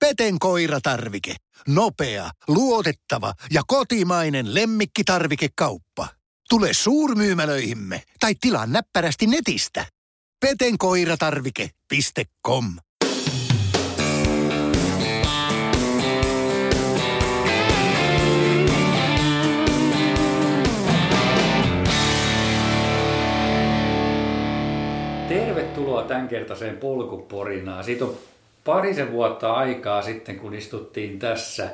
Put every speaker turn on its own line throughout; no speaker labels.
Peten koiratarvike. Nopea, luotettava ja kotimainen lemmikkitarvikekauppa. Tule suurmyymälöihimme tai tilaa näppärästi netistä. petenkoiratarvike.com
Tervetuloa tämänkertaiseen polkuporinaan. Siitä on parisen vuotta aikaa sitten, kun istuttiin tässä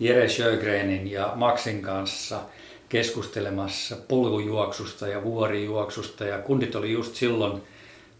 Jere Sjögrenin ja Maxin kanssa keskustelemassa polkujuoksusta ja vuorijuoksusta. Ja kundit oli just silloin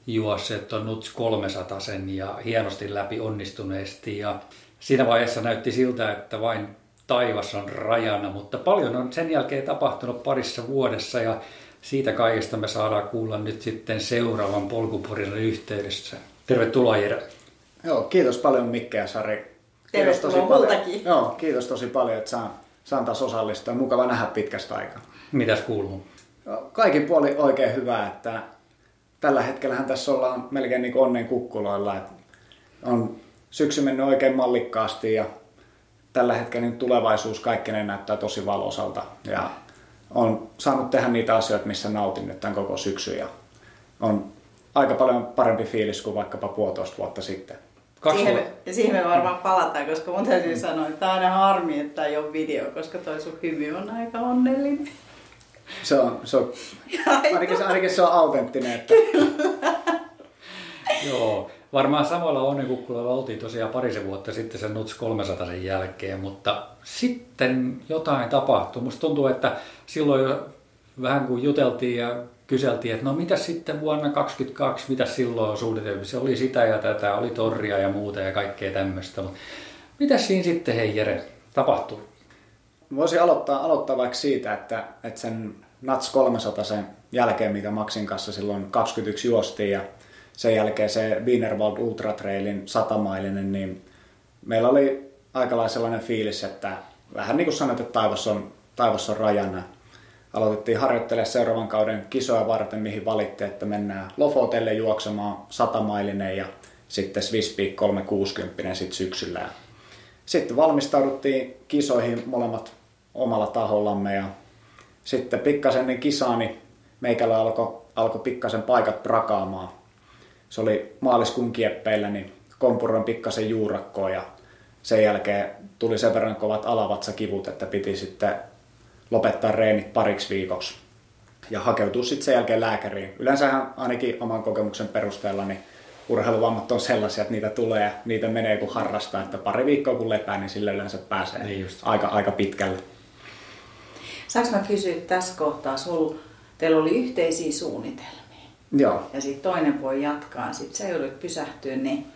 juosseet on Nuts 300 sen ja hienosti läpi onnistuneesti. Ja siinä vaiheessa näytti siltä, että vain taivas on rajana, mutta paljon on sen jälkeen tapahtunut parissa vuodessa ja siitä kaikesta me saadaan kuulla nyt sitten seuraavan polkuporin yhteydessä. Tervetuloa Jere.
Joo, kiitos paljon Mikke ja Sari.
Tervetuloa multakin.
Joo, kiitos tosi paljon, että saan, saan taas osallistua. Mukava nähdä pitkästä aikaa.
Mitäs kuuluu?
Kaikin puoli oikein hyvä, että tällä hetkellähän tässä ollaan melkein niin onnen kukkuloilla. Että on syksy mennyt oikein mallikkaasti ja tällä hetkellä niin tulevaisuus kaikkinen näyttää tosi valosalta. Ja on saanut tehdä niitä asioita, missä nautin nyt tämän koko syksyn ja on aika paljon parempi fiilis kuin vaikkapa puolitoista vuotta sitten.
Kaksi siihen, ja siihen me varmaan palataan, koska mun täytyy sanoa, että tämä on aina harmi, että ei ole video, koska toi sun hymy on aika onnellinen.
Se on, se on ainakin, ainakin se on autenttinen. Että...
Joo, varmaan samalla onnekukkulalla oltiin tosiaan parisen vuotta sitten sen Nuts 300 sen jälkeen, mutta sitten jotain tapahtui. Musta tuntuu, että silloin jo vähän kun juteltiin ja kyseltiin, että no mitä sitten vuonna 2022, mitä silloin suunniteltu. Se oli sitä ja tätä, oli torria ja muuta ja kaikkea tämmöistä. Mitä siinä sitten, hei Jere, tapahtui?
Voisin aloittaa, aloittaa vaikka siitä, että, että sen Nats 300 sen jälkeen, mikä Maxin kanssa silloin 21 juostiin ja sen jälkeen se Wienerwald Ultra Trailin satamailinen, niin meillä oli aika sellainen fiilis, että vähän niin kuin sanoit, että taivas on, taivas on rajana aloitettiin harjoittelemaan seuraavan kauden kisoja varten, mihin valittiin, että mennään Lofotelle juoksemaan satamailinen ja sitten Swisspeak 360 sitten syksyllä. Sitten valmistauduttiin kisoihin molemmat omalla tahollamme ja sitten pikkasen niin kisaani meikällä alkoi alko pikkasen paikat prakaamaan. Se oli maaliskuun kieppeillä, niin kompuroin pikkasen juurakkoon ja sen jälkeen tuli sen verran kovat alavatsakivut, että piti sitten lopettaa reenit pariksi viikoksi ja hakeutua sitten sen jälkeen lääkäriin. Yleensähän ainakin oman kokemuksen perusteella niin urheiluvammat on sellaisia, että niitä tulee ja niitä menee kun harrastaa, että pari viikkoa kun lepää, niin sillä yleensä pääsee niin just. aika, aika pitkälle.
Saanko mä kysyä tässä kohtaa, sul, teillä oli yhteisiä suunnitelmia.
Joo.
Ja sitten toinen voi jatkaa, sitten sä joudut pysähtyä, niin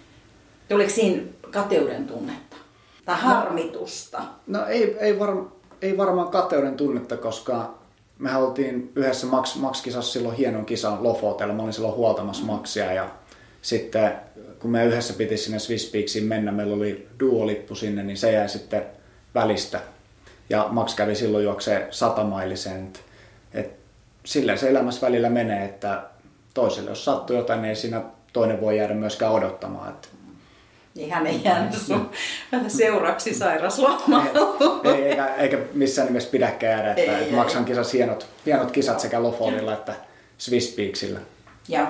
tuliko siinä kateuden tunnetta? Tai no- harmitusta?
No, no ei, ei varmaan ei varmaan kateuden tunnetta, koska me oltiin yhdessä Max, Max-kisassa silloin hienon kisan Lofotella. Mä olin silloin huoltamassa Maxia ja sitten kun me yhdessä piti sinne Swiss Peaksiin mennä, meillä oli duolippu sinne, niin se jäi sitten välistä. Ja Max kävi silloin juokseen satamailisen. Et silleen se elämässä välillä menee, että toiselle jos sattuu jotain, niin ei siinä toinen voi jäädä myöskään odottamaan. Että
niin hän ei jäänyt sun seuraksi sairaslomalla.
Ei, eikä, eikä missään nimessä pidäkään jäädä, että, ei, että maksan kisas hienot, hienot kisat sekä Lofonilla että Swiss Peaksillä.
Joo,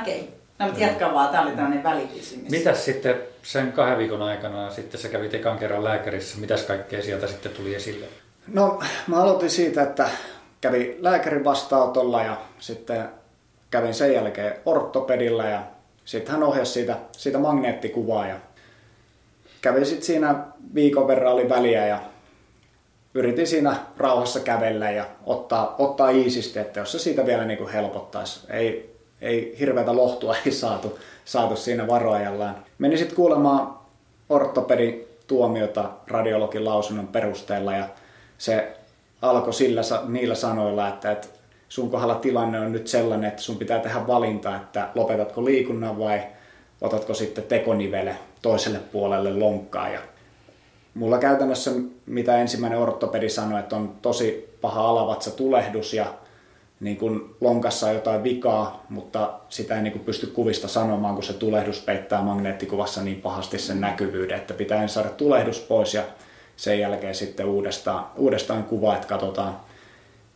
okei. Okay. No mutta jatka vaan, tämä oli tämmöinen välikysymys.
Mitäs sitten sen kahden viikon aikana, sitten sä kävit ekan kerran lääkärissä, mitäs kaikkea sieltä sitten tuli esille?
No mä aloitin siitä, että kävin lääkärin vastaanotolla ja sitten kävin sen jälkeen ortopedilla ja sitten hän ohjasi siitä, siitä magneettikuvaa ja kävi sitten siinä viikon verran oli väliä ja yritin siinä rauhassa kävellä ja ottaa, ottaa iisisti, että jos se siitä vielä niin kuin helpottaisi. Ei, ei hirveätä lohtua ei saatu, saatu siinä varoajallaan. Menin sitten kuulemaan ortopedin tuomiota radiologin lausunnon perusteella ja se alkoi sillä, niillä sanoilla, että, että sun kohdalla tilanne on nyt sellainen, että sun pitää tehdä valinta, että lopetatko liikunnan vai otatko sitten tekonivele toiselle puolelle lonkkaa. Ja mulla käytännössä, mitä ensimmäinen ortopedi sanoi, että on tosi paha alavatsa tulehdus ja niin kuin lonkassa on jotain vikaa, mutta sitä ei niin kuin pysty kuvista sanomaan, kun se tulehdus peittää magneettikuvassa niin pahasti sen näkyvyyden, että pitää saada tulehdus pois ja sen jälkeen sitten uudestaan, uudestaan kuva, että katsotaan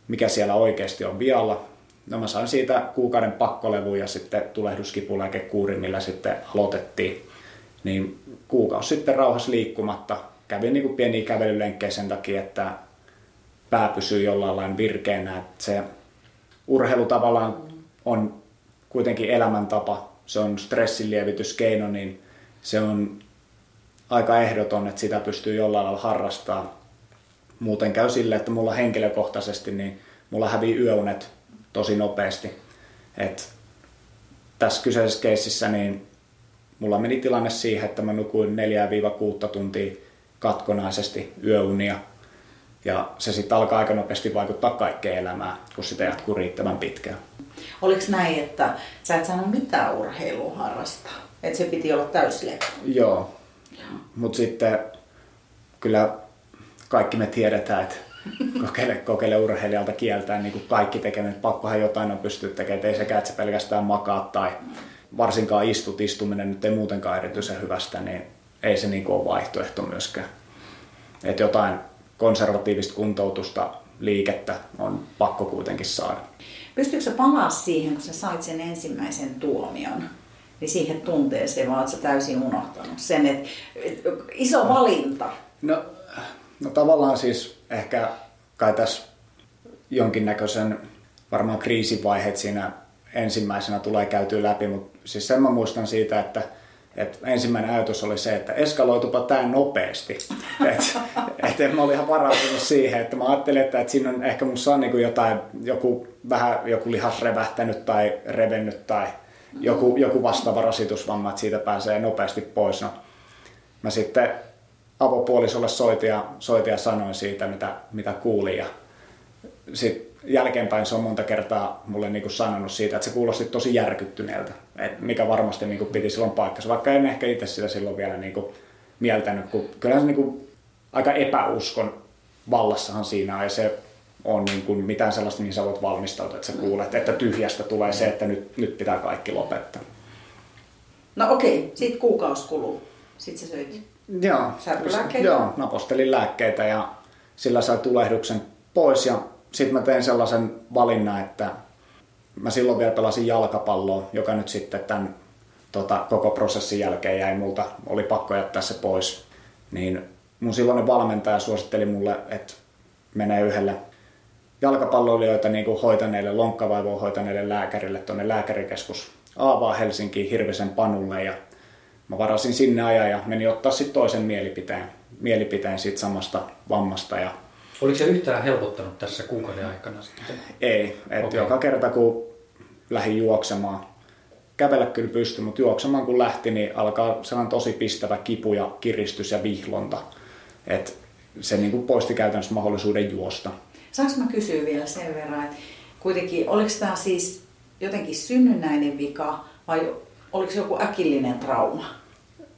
mikä siellä oikeasti on vialla. No mä sain siitä kuukauden pakkolevun ja sitten tulehduskipulääkekuuri, millä sitten aloitettiin. Niin kuukausi sitten rauhassa liikkumatta. Kävin niin kuin pieniä kävelylenkkejä sen takia, että pää pysyy jollain lailla virkeänä. Että se urheilu tavallaan on kuitenkin elämäntapa, se on stressinlievityskeino, niin se on aika ehdoton, että sitä pystyy jollain lailla harrastamaan. Muuten käy sille, että mulla henkilökohtaisesti, niin mulla hävii yöunet tosi nopeasti. Et tässä kyseisessä keississä niin mulla meni tilanne siihen, että mä nukuin 4-6 tuntia katkonaisesti yöunia – ja se sitten alkaa aika nopeasti vaikuttaa kaikkeen elämään, kun sitä jatkuu riittävän pitkään.
Oliko näin, että sä et saanut mitään urheilua harrastaa? Että se piti olla täyslepo?
Joo. Mutta sitten kyllä kaikki me tiedetään, että kokeile, kokeile urheilijalta kieltää niin kuin kaikki tekemään, että pakkohan jotain on pystyä tekemään, ei sekään, että sä pelkästään makaa tai varsinkaan istut, istuminen nyt ei muutenkaan erityisen hyvästä, niin ei se niin kuin ole vaihtoehto myöskään. Että jotain konservatiivista kuntoutusta, liikettä on pakko kuitenkin saada.
Pystyykö palaa siihen, kun sä sait sen ensimmäisen tuomion, niin siihen tunteeseen, vaan sä täysin unohtanut sen, että iso valinta?
No, no tavallaan siis ehkä kai tässä jonkinnäköisen varmaan kriisivaiheet siinä ensimmäisenä tulee käytyä läpi, mutta siis sen mä muistan siitä, että et ensimmäinen ajatus oli se, että eskaloitupa tämä nopeasti. Et, et mä olin ihan varautunut siihen, että mä ajattelin, että, että siinä on ehkä musta on niin jotain, joku, vähän joku lihas revähtänyt tai revennyt tai joku, joku vastaava rasitusvamma, että siitä pääsee nopeasti pois. No, mä sitten avopuolisolle soitin ja, soitin ja sanoin siitä, mitä, mitä kuulin. Ja sit jälkeenpäin se on monta kertaa mulle niin kuin sanonut siitä, että se kuulosti tosi järkyttyneeltä, että mikä varmasti niin kuin piti silloin paikkansa, vaikka en ehkä itse sitä silloin vielä niin kuin mieltänyt, kun kyllä se niin kuin aika epäuskon vallassahan siinä ei se on niin kuin mitään sellaista, mihin sä voit valmistautua, että sä kuulet, että tyhjästä tulee se, että nyt, nyt pitää kaikki lopettaa.
No okei, sitten kuukausi kuluu. Sitten sä söit
Joo, joo, napostelin lääkkeitä ja sillä sai tulehduksen pois ja sitten mä tein sellaisen valinnan, että mä silloin vielä pelasin jalkapalloa, joka nyt sitten tämän tota, koko prosessin jälkeen jäi multa, oli pakko jättää se pois. Niin mun silloinen valmentaja suositteli mulle, että menee yhdelle jalkapalloilijoita niin kuin hoitaneille, lonkkavaivoa hoitaneille lääkärille tuonne lääkärikeskus Aavaa Helsinkiin Hirvisen Panulle ja mä varasin sinne ajan ja menin ottaa sitten toisen mielipiteen, mielipiteen siitä samasta vammasta ja
Oliko se yhtään helpottanut tässä kuukauden aikana sitten?
Ei, että okay. joka kerta kun lähdin juoksemaan, kävellä kyllä pysty, mutta juoksemaan kun lähti, niin alkaa sellainen tosi pistävä kipu ja kiristys ja vihlonta. että se niin kuin poisti käytännössä mahdollisuuden juosta.
Saanko mä kysyä vielä sen verran, että kuitenkin oliko tämä siis jotenkin synnynnäinen vika vai oliko se joku äkillinen trauma?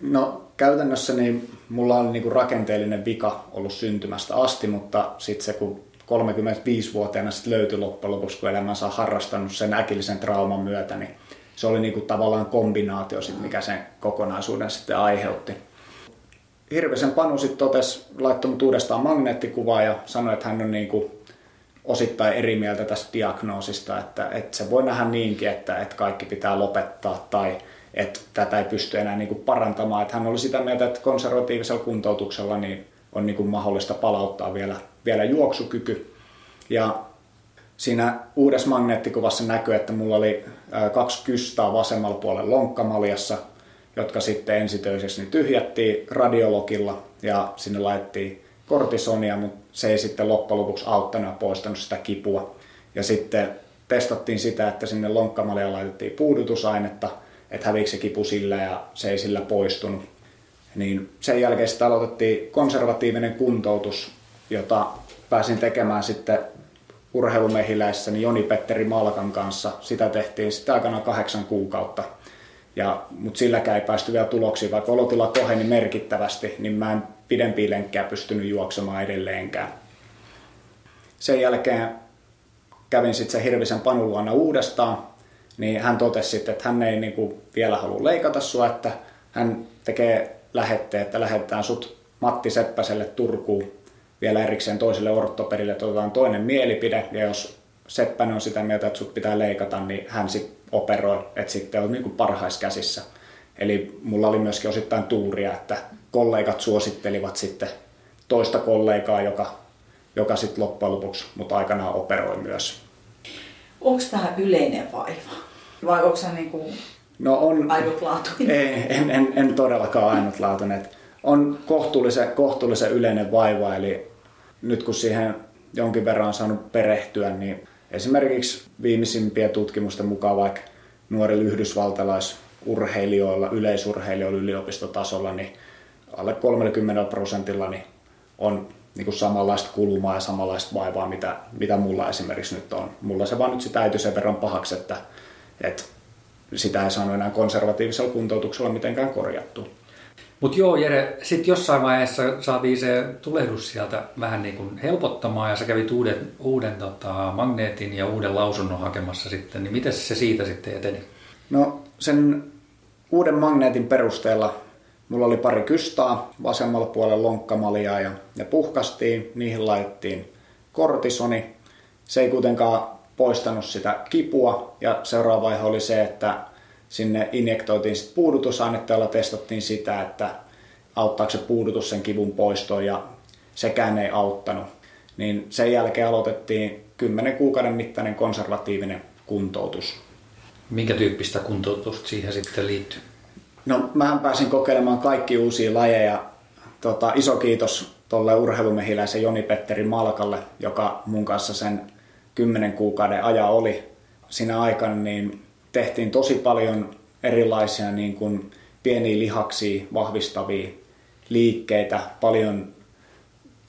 No käytännössä niin mulla on niinku rakenteellinen vika ollut syntymästä asti, mutta sitten se kun 35-vuotiaana sit löytyi loppujen lopuksi, kun elämänsä on harrastanut sen äkillisen trauman myötä, niin se oli niinku tavallaan kombinaatio, sit, mikä sen kokonaisuuden sitten aiheutti. Hirvisen Panu sitten totesi, laittoi mut uudestaan magneettikuvaa ja sanoi, että hän on niinku osittain eri mieltä tästä diagnoosista, että, että se voi nähdä niinkin, että, että kaikki pitää lopettaa tai että tätä ei pysty enää niin kuin parantamaan. Että hän oli sitä mieltä, että konservatiivisella kuntoutuksella niin on niin kuin mahdollista palauttaa vielä, vielä juoksukyky. Ja siinä uudessa magneettikuvassa näkyy, että mulla oli kaksi kystaa vasemmalla puolella lonkkamaljassa, jotka sitten ensitöisesti tyhjättiin radiologilla ja sinne laitettiin kortisonia, mutta se ei sitten loppujen lopuksi auttanut ja poistanut sitä kipua. Ja sitten testattiin sitä, että sinne lonkkamaljaan laitettiin puudutusainetta – että häviikö se kipu sillä ja se ei sillä poistunut. Niin sen jälkeen sitten aloitettiin konservatiivinen kuntoutus, jota pääsin tekemään sitten urheilumehiläissäni Joni-Petteri Malkan kanssa. Sitä tehtiin sitten aikana kahdeksan kuukautta. Ja, mutta silläkään ei päästy vielä tuloksiin, vaikka olotila koheni merkittävästi, niin mä en pidempiä lenkkejä pystynyt juoksemaan edelleenkään. Sen jälkeen kävin sitten sen Hirvisen Panun luona uudestaan, niin hän totesi sitten, että hän ei niin kuin vielä halua leikata sua, että hän tekee lähetteen, että lähetetään sut Matti Seppäselle Turkuun vielä erikseen toiselle orttoperille, että otetaan toinen mielipide, ja jos Seppänen on sitä mieltä, että sut pitää leikata, niin hän sitten operoi, että sitten on niin kuin parhaiskäsissä. Eli mulla oli myöskin osittain tuuria, että kollegat suosittelivat sitten toista kollegaa, joka, joka sitten loppujen lopuksi mut aikanaan operoi myös.
Onko tämä yleinen vaiva? Vai onko se niinku
no on,
ainutlaatuinen?
Ei, en, en, en todellakaan ainutlaatuinen. On kohtuullisen, kohtuullisen yleinen vaiva, eli nyt kun siihen jonkin verran on saanut perehtyä, niin esimerkiksi viimeisimpien tutkimusten mukaan vaikka nuorilla yhdysvaltalaisurheilijoilla, yleisurheilijoilla yliopistotasolla, niin alle 30 prosentilla niin on niin kuin samanlaista kulmaa ja samanlaista vaivaa, mitä, mitä mulla esimerkiksi nyt on. Mulla se vaan nyt sitä äity sen verran pahaksi, että, että sitä ei saanut enää konservatiivisella kuntoutuksella mitenkään korjattu.
Mutta joo, Jere, sitten jossain vaiheessa saatiin se tulehdus sieltä vähän niin kuin helpottamaan ja sä kävit uuden, uuden tota, magneetin ja uuden lausunnon hakemassa sitten, niin miten se siitä sitten eteni?
No sen uuden magneetin perusteella mulla oli pari kystaa vasemmalla puolella lonkkamalia ja, ja puhkastiin, niihin laitettiin kortisoni. Se ei kuitenkaan poistanut sitä kipua ja seuraava vaihe oli se, että sinne injektoitiin sit puudutusainetta, jolla testattiin sitä, että auttaako se puudutus sen kivun poistoon ja sekään ei auttanut. Niin sen jälkeen aloitettiin 10 kuukauden mittainen konservatiivinen kuntoutus.
Minkä tyyppistä kuntoutusta siihen sitten liittyy?
No mä pääsin kokeilemaan kaikki uusia lajeja. Tota, iso kiitos tuolle urheilumehiläisen Joni-Petteri Malkalle, joka mun kanssa sen 10 kuukauden aja oli. Siinä aikana niin tehtiin tosi paljon erilaisia niin kuin pieniä lihaksia vahvistavia liikkeitä, paljon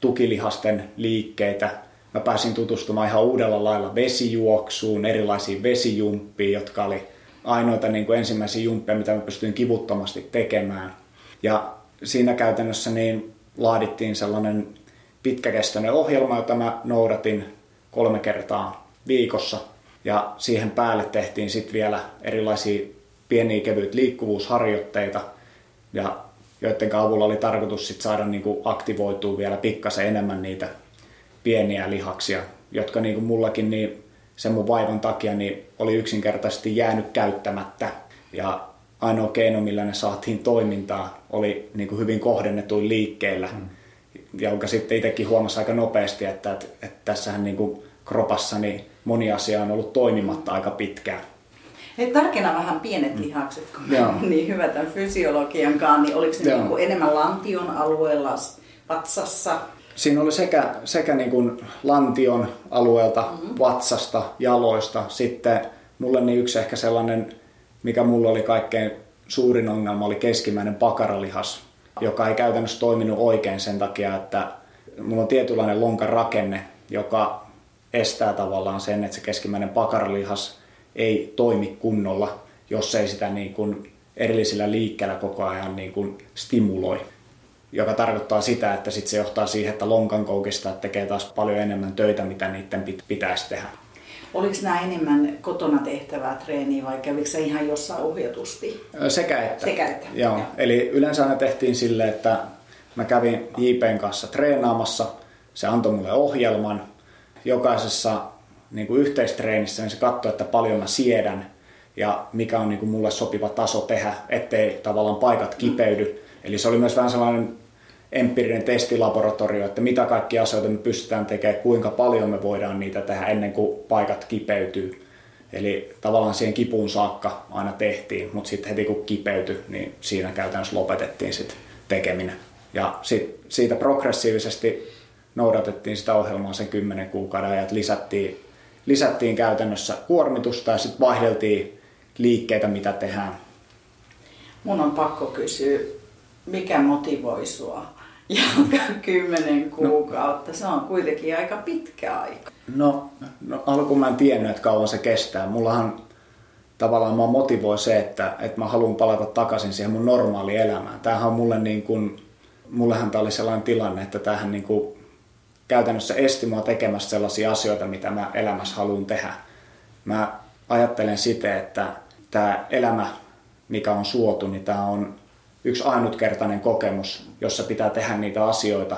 tukilihasten liikkeitä. Mä pääsin tutustumaan ihan uudella lailla vesijuoksuun, erilaisiin vesijumppiin, jotka oli ainoita niin kuin ensimmäisiä jumppeja, mitä mä pystyin kivuttomasti tekemään. Ja siinä käytännössä niin laadittiin sellainen pitkäkestoinen ohjelma, jota mä noudatin kolme kertaa viikossa – ja siihen päälle tehtiin sitten vielä erilaisia pieniä kevyitä liikkuvuusharjoitteita, ja joiden avulla oli tarkoitus sit saada niinku aktivoitua vielä pikkasen enemmän niitä pieniä lihaksia, jotka niinku mullakin niin sen mun vaivan takia niin oli yksinkertaisesti jäänyt käyttämättä. Ja ainoa keino, millä ne saatiin toimintaa, oli niin kuin hyvin kohdennetuin liikkeillä, mm. jonka sitten itsekin huomasi aika nopeasti, että, että, että tässähän niin kuin kropassa niin moni asia on ollut toimimatta aika pitkään.
Hei, tarkena vähän pienet mm. lihakset, kun Joo. niin hyvä tämän fysiologiankaan, niin oliko ne niin kuin enemmän lantion alueella, vatsassa?
Siinä oli sekä, sekä niin kuin lantion alueelta, mm-hmm. vatsasta, jaloista. Sitten mulle niin yksi ehkä sellainen, mikä mulla oli kaikkein suurin ongelma, oli keskimmäinen pakaralihas, joka ei käytännössä toiminut oikein sen takia, että mulla on tietynlainen lonkan rakenne, joka estää tavallaan sen, että se keskimmäinen pakaralihas ei toimi kunnolla, jos ei sitä niin kuin erillisillä liikkeellä koko ajan niin kuin stimuloi. Joka tarkoittaa sitä, että sit se johtaa siihen, että lonkan koukista tekee taas paljon enemmän töitä, mitä niiden pitäisi tehdä.
Oliko nämä enemmän kotona tehtävää treeniä vai kävikö se ihan jossain ohjatusti?
Sekä että.
Sekä että.
Joo. Joo. Eli yleensä ne tehtiin sille, että mä kävin JPn kanssa treenaamassa, se antoi mulle ohjelman, jokaisessa niin kuin yhteistreenissä, niin se katsoo, että paljon mä siedän ja mikä on niin kuin mulle sopiva taso tehdä, ettei tavallaan paikat kipeydy. Eli se oli myös vähän sellainen empiirinen testilaboratorio, että mitä kaikki asioita me pystytään tekemään, kuinka paljon me voidaan niitä tehdä ennen kuin paikat kipeytyy. Eli tavallaan siihen kipuun saakka aina tehtiin, mutta sitten heti kun kipeytyi, niin siinä käytännössä lopetettiin sitten tekeminen. Ja sit siitä progressiivisesti noudatettiin sitä ohjelmaa sen 10 kuukauden ajan, että lisättiin, lisättiin käytännössä kuormitusta ja sitten vaihdeltiin liikkeitä, mitä tehdään.
Mun on pakko kysyä, mikä motivoi sua jatkaa kymmenen kuukautta? No, se on kuitenkin aika pitkä aika.
No, no alkuun mä en tiennyt, että kauan se kestää. Mullahan tavallaan mä motivoi se, että, että mä haluan palata takaisin siihen mun normaaliin elämään. Tämähän on mulle niin kuin, mullehan tämä oli sellainen tilanne, että tämähän niin kuin käytännössä esti mua tekemästä sellaisia asioita, mitä mä elämässä haluan tehdä. Mä ajattelen sitä, että tämä elämä, mikä on suotu, niin tämä on yksi ainutkertainen kokemus, jossa pitää tehdä niitä asioita,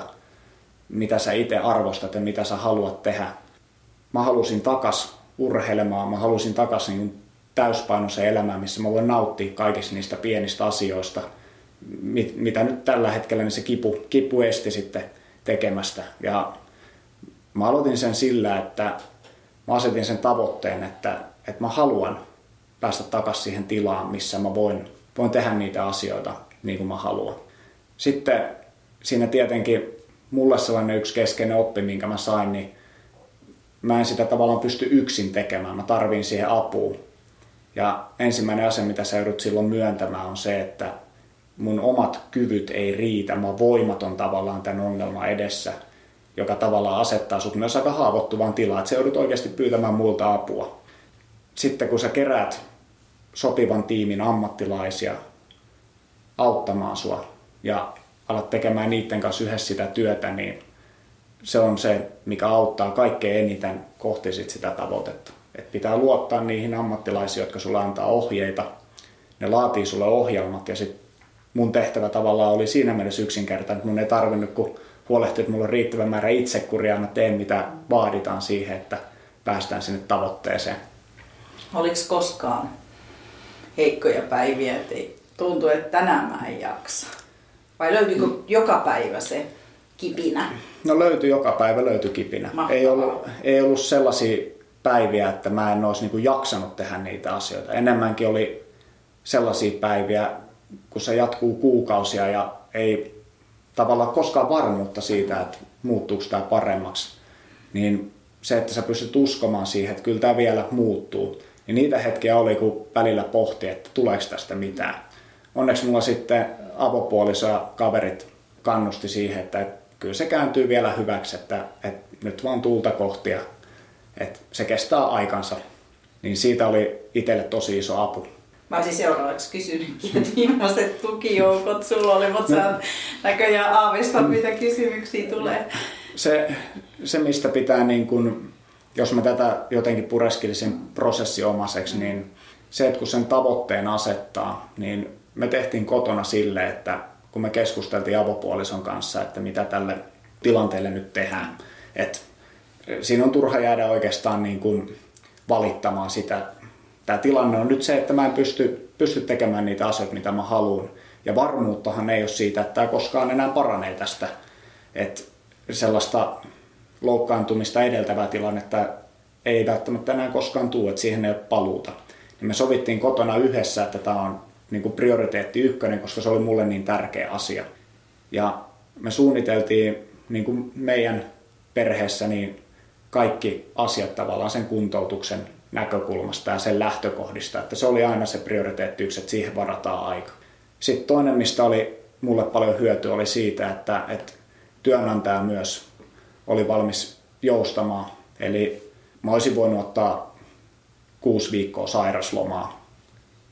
mitä sä itse arvostat ja mitä sä haluat tehdä. Mä halusin takas urheilemaan, mä halusin takas niin täyspainoisen elämään, missä mä voin nauttia kaikista niistä pienistä asioista, mitä nyt tällä hetkellä niin se kipu, kipu esti sitten tekemästä. Ja mä aloitin sen sillä, että mä asetin sen tavoitteen, että, että mä haluan päästä takaisin siihen tilaan, missä mä voin, voin tehdä niitä asioita niin kuin mä haluan. Sitten siinä tietenkin mulle sellainen yksi keskeinen oppi, minkä mä sain, niin mä en sitä tavallaan pysty yksin tekemään. Mä tarvin siihen apua. Ja ensimmäinen asia, mitä sä joudut silloin myöntämään, on se, että mun omat kyvyt ei riitä. Mä voimaton tavallaan tämän ongelman edessä, joka tavallaan asettaa sut myös aika haavoittuvan tilaan, että sä joudut oikeasti pyytämään muulta apua. Sitten kun sä keräät sopivan tiimin ammattilaisia auttamaan sua ja alat tekemään niiden kanssa yhdessä sitä työtä, niin se on se, mikä auttaa kaikkein eniten kohti sit sitä tavoitetta. Et pitää luottaa niihin ammattilaisiin, jotka sulle antaa ohjeita. Ne laatii sulle ohjelmat ja sit mun tehtävä tavallaan oli siinä mielessä yksinkertainen, että mun ei tarvinnut kun huolehtia, että mulla on riittävä määrä itsekuria, mä teen mitä vaaditaan siihen, että päästään sinne tavoitteeseen.
Oliko koskaan heikkoja päiviä, että tuntuu, että tänään mä en jaksa? Vai löytyykö mm. joka päivä se kipinä?
No löytyi joka päivä, löytyi kipinä. Ei ollut, ei ollut sellaisia päiviä, että mä en olisi niin jaksanut tehdä niitä asioita. Enemmänkin oli sellaisia päiviä, kun se jatkuu kuukausia ja ei tavallaan koskaan varmuutta siitä, että muuttuuko tämä paremmaksi, niin se, että sä pystyt uskomaan siihen, että kyllä tämä vielä muuttuu, niin niitä hetkiä oli, kun välillä pohti, että tuleeko tästä mitään. Onneksi mulla sitten avopuoliso ja kaverit kannusti siihen, että, kyllä se kääntyy vielä hyväksi, että, että nyt vaan tuulta kohtia, että se kestää aikansa. Niin siitä oli itselle tosi iso apu.
Mä olisin seuraavaksi kysynytkin, että millaiset tukijoukot sulla oli, mutta no. sä näköjään aavistat, mitä kysymyksiä tulee.
Se, se mistä pitää, niin kun, jos mä tätä jotenkin pureskilisin prosessiomaseksi, niin se, että kun sen tavoitteen asettaa, niin me tehtiin kotona sille, että kun me keskusteltiin avopuolison kanssa, että mitä tälle tilanteelle nyt tehdään. Et siinä on turha jäädä oikeastaan niin kuin valittamaan sitä. Tämä tilanne on nyt se, että mä en pysty, pysty tekemään niitä asioita, mitä mä haluan. Ja varmuuttahan ei ole siitä, että tämä koskaan enää paranee tästä. Et sellaista loukkaantumista edeltävää tilannetta ei välttämättä enää koskaan tule, että siihen ei ole paluuta. Ja me sovittiin kotona yhdessä, että tämä on niin kuin prioriteetti ykkönen, koska se oli mulle niin tärkeä asia. Ja me suunniteltiin niin kuin meidän perheessä niin kaikki asiat tavallaan sen kuntoutuksen näkökulmasta ja sen lähtökohdista, että se oli aina se prioriteetti yksi, että siihen varataan aika. Sitten toinen, mistä oli mulle paljon hyötyä, oli siitä, että, että työnantaja myös oli valmis joustamaan. Eli mä olisin voinut ottaa kuusi viikkoa sairaslomaa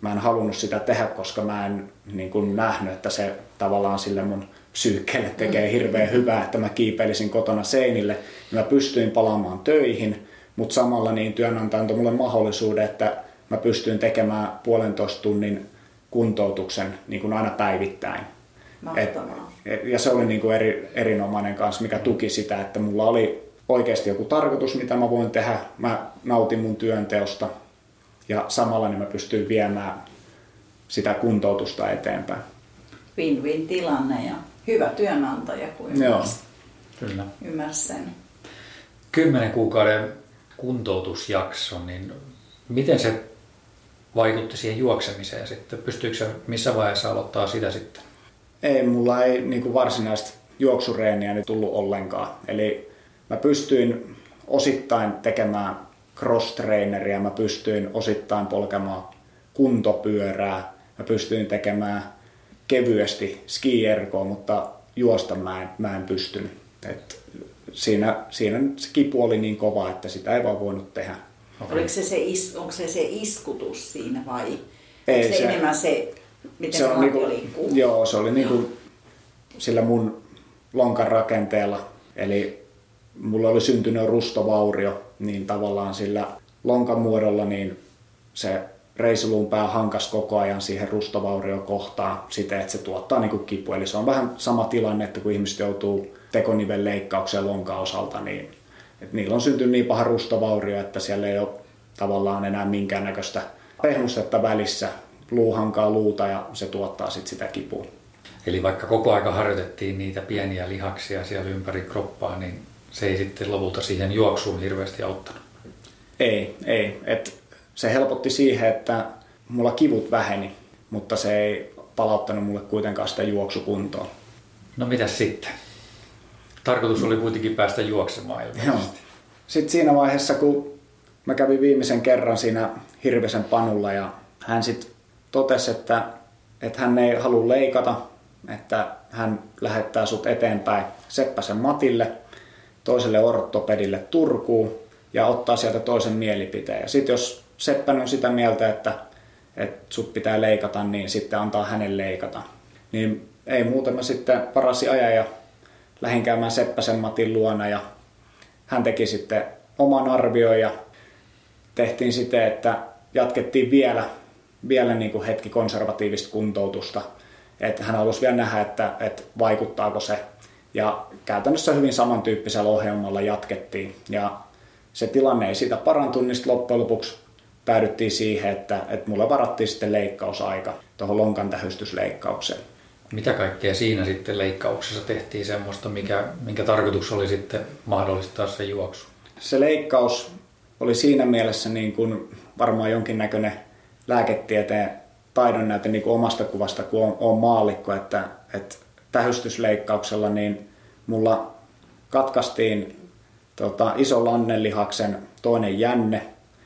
mä en halunnut sitä tehdä, koska mä en niin kuin nähnyt, että se tavallaan sille mun psyykkeelle tekee mm. hirveän hyvää, että mä kiipeilisin kotona seinille. Ja mä pystyin palaamaan töihin, mutta samalla niin työnantaja antoi mulle mahdollisuuden, että mä pystyin tekemään puolentoista tunnin kuntoutuksen niin kuin aina päivittäin. Et, ja se oli niin kuin eri, erinomainen kanssa, mikä tuki sitä, että mulla oli oikeasti joku tarkoitus, mitä mä voin tehdä. Mä nautin mun työnteosta, ja samalla niin mä pystyin viemään sitä kuntoutusta eteenpäin.
Win-win tilanne ja hyvä työnantaja, kun ymmärsi, Kyllä. ymmärsi sen.
Kymmenen kuukauden kuntoutusjakso, niin miten se vaikutti siihen juoksemiseen sitten? Pystyykö se missä vaiheessa aloittaa sitä sitten?
Ei, mulla ei niin kuin varsinaista juoksureeniä nyt tullut ollenkaan. Eli mä pystyin osittain tekemään cross-traineria, mä pystyin osittain polkemaan kuntopyörää, mä pystyin tekemään kevyesti ski mutta juosta mä en, mä en pystynyt. Et siinä, siinä se kipu oli niin kova, että sitä ei vaan voinut tehdä.
Okay. Oliko se se, is, onko se se iskutus siinä vai ei, se, se enemmän se, miten se, se on niinku, liikkuu?
Joo, se oli niinku sillä mun lonkan rakenteella. Eli mulla oli syntynyt rustovaurio, niin tavallaan sillä lonkan muodolla niin se reisiluun pää hankas koko ajan siihen rustovauriokohtaan siten, että se tuottaa niin kipua. Eli se on vähän sama tilanne, että kun ihmiset joutuu tekoniven leikkaukseen lonkan osalta, niin että niillä on syntynyt niin paha rustovaurio, että siellä ei ole tavallaan enää minkäännäköistä pehmustetta välissä. Luu hankaa luuta ja se tuottaa sitten sitä kipua.
Eli vaikka koko aika harjoitettiin niitä pieniä lihaksia siellä ympäri kroppaa, niin se ei sitten lopulta siihen juoksuun hirveästi auttanut.
Ei, ei. Et se helpotti siihen, että mulla kivut väheni, mutta se ei palauttanut mulle kuitenkaan sitä juoksukuntoa.
No mitä sitten? Tarkoitus oli kuitenkin päästä juoksemaan
Joo. Sitten siinä vaiheessa, kun mä kävin viimeisen kerran siinä Hirvisen panulla ja hän sitten totesi, että, että hän ei halua leikata, että hän lähettää sut eteenpäin Seppäsen Matille, toiselle ortopedille Turkuun ja ottaa sieltä toisen mielipiteen. Ja sitten jos Seppänen on sitä mieltä, että, että sut pitää leikata, niin sitten antaa hänen leikata. Niin ei muuta, mä sitten parasi ajan ja lähdin käymään Seppäsen Matin luona ja hän teki sitten oman arvion ja tehtiin sitten, että jatkettiin vielä, vielä niin kuin hetki konservatiivista kuntoutusta. Että hän halusi vielä nähdä, että, että vaikuttaako se. Ja käytännössä hyvin samantyyppisellä ohjelmalla jatkettiin. Ja se tilanne ei siitä parantunut, niin loppujen lopuksi päädyttiin siihen, että, että mulle varattiin sitten leikkausaika tuohon lonkan tähystysleikkaukseen.
Mitä kaikkea siinä sitten leikkauksessa tehtiin semmoista, mikä, minkä tarkoitus oli sitten mahdollistaa se juoksu?
Se leikkaus oli siinä mielessä niin kuin varmaan jonkinnäköinen lääketieteen taidon näyte niin kuin omasta kuvasta, kun on, on maallikko, että, että tähystysleikkauksella niin mulla katkaistiin tota, iso lannelihaksen toinen jänne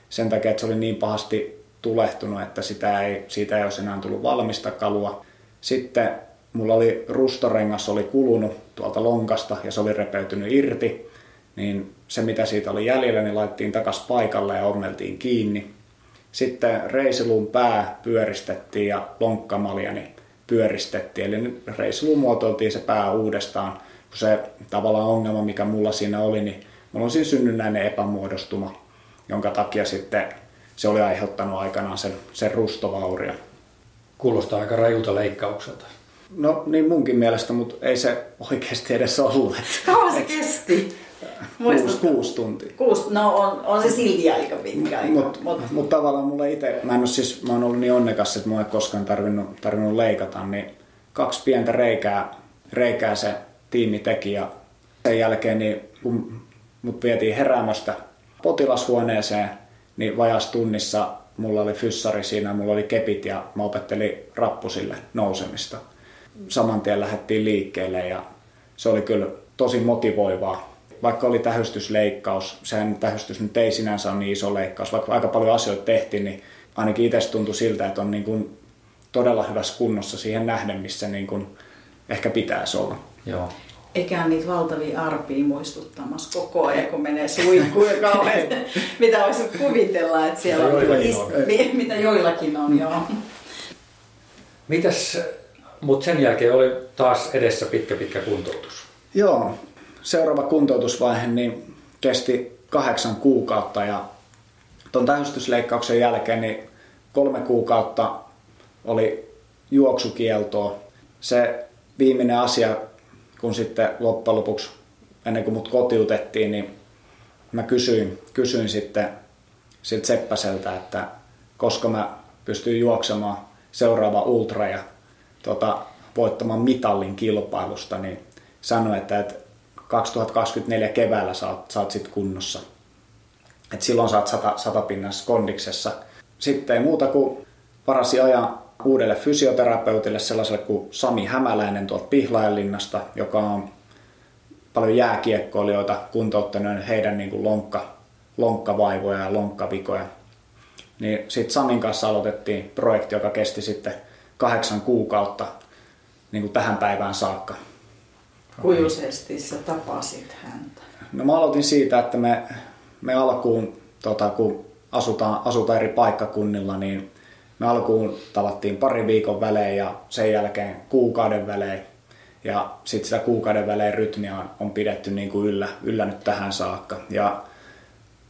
sen takia, että se oli niin pahasti tulehtunut, että sitä ei, siitä ei olisi enää tullut valmista kalua. Sitten mulla oli rustorengas oli kulunut tuolta lonkasta ja se oli repeytynyt irti, niin se mitä siitä oli jäljellä, niin laittiin takas paikalle ja ommeltiin kiinni. Sitten reisilun pää pyöristettiin ja lonkkamaljani pyöristettiin, eli reisiluun muotoiltiin se pää uudestaan, kun se tavallaan ongelma, mikä mulla siinä oli, niin mulla on siinä synnynnäinen epämuodostuma, jonka takia sitten se oli aiheuttanut aikanaan sen, sen rustovaurion.
Kuulostaa aika rajulta leikkaukselta.
No niin munkin mielestä, mutta ei se oikeasti edes ollut.
Kauan se kesti?
Kuusi, kuusi tuntia.
Kuusi, no on, on se silti aika pitkä aika.
Mutta mut. mut tavallaan mulle itse, mä en ole siis, mä oon ollut niin onnekas, että mua ei koskaan tarvinnut, tarvinnut leikata, niin kaksi pientä reikää, reikää se tiimi teki ja sen jälkeen niin kun mut vietiin heräämästä potilashuoneeseen, niin vajas tunnissa mulla oli fyssari siinä, mulla oli kepit ja mä opettelin rappusille nousemista. Saman tien lähdettiin liikkeelle ja se oli kyllä tosi motivoivaa. Vaikka oli tähystysleikkaus, sehän tähystys nyt ei sinänsä ole niin iso leikkaus, vaikka aika paljon asioita tehtiin, niin ainakin itse tuntui siltä, että on niin kuin todella hyvässä kunnossa siihen nähden, missä niin kuin ehkä pitäisi olla.
Joo.
Eikä niitä valtavia arpia muistuttamassa koko ajan, kun menee suihkuun ja kauhean, mitä voisi kuvitella, että siellä on,
joillakin
on. mitä joillakin on, joo.
Mitäs, mutta sen jälkeen oli taas edessä pitkä pitkä kuntoutus.
Joo, seuraava kuntoutusvaihe niin kesti kahdeksan kuukautta ja tuon tähystysleikkauksen jälkeen niin kolme kuukautta oli juoksukieltoa. Se viimeinen asia, kun sitten loppujen lopuksi, ennen kuin mut kotiutettiin, niin mä kysyin, kysyin sitten siltä Seppäseltä, että koska mä pystyn juoksemaan seuraava ultra ja tota, voittamaan mitallin kilpailusta, niin sanoi, että, että 2024 keväällä saat, saat sit kunnossa. Et silloin saat sata, satapinnassa kondiksessa. Sitten ei muuta kuin varasi ajan uudelle fysioterapeutille, sellaiselle kuin Sami Hämäläinen tuolta Pihlajanlinnasta, joka on paljon jääkiekkoilijoita kuntouttanut heidän niin kuin lonkka, lonkkavaivoja ja lonkkavikoja. Niin sitten Samin kanssa aloitettiin projekti, joka kesti sitten kahdeksan kuukautta niin kuin tähän päivään saakka.
Kujuisesti sä tapasit häntä?
No mä aloitin siitä, että me, me alkuun, tota, kun asutaan, asutaan eri paikkakunnilla, niin me alkuun tavattiin pari viikon välein ja sen jälkeen kuukauden välein. Ja sitten sitä kuukauden välein rytmiä on, on pidetty niin kuin yllä, yllä nyt tähän saakka. Ja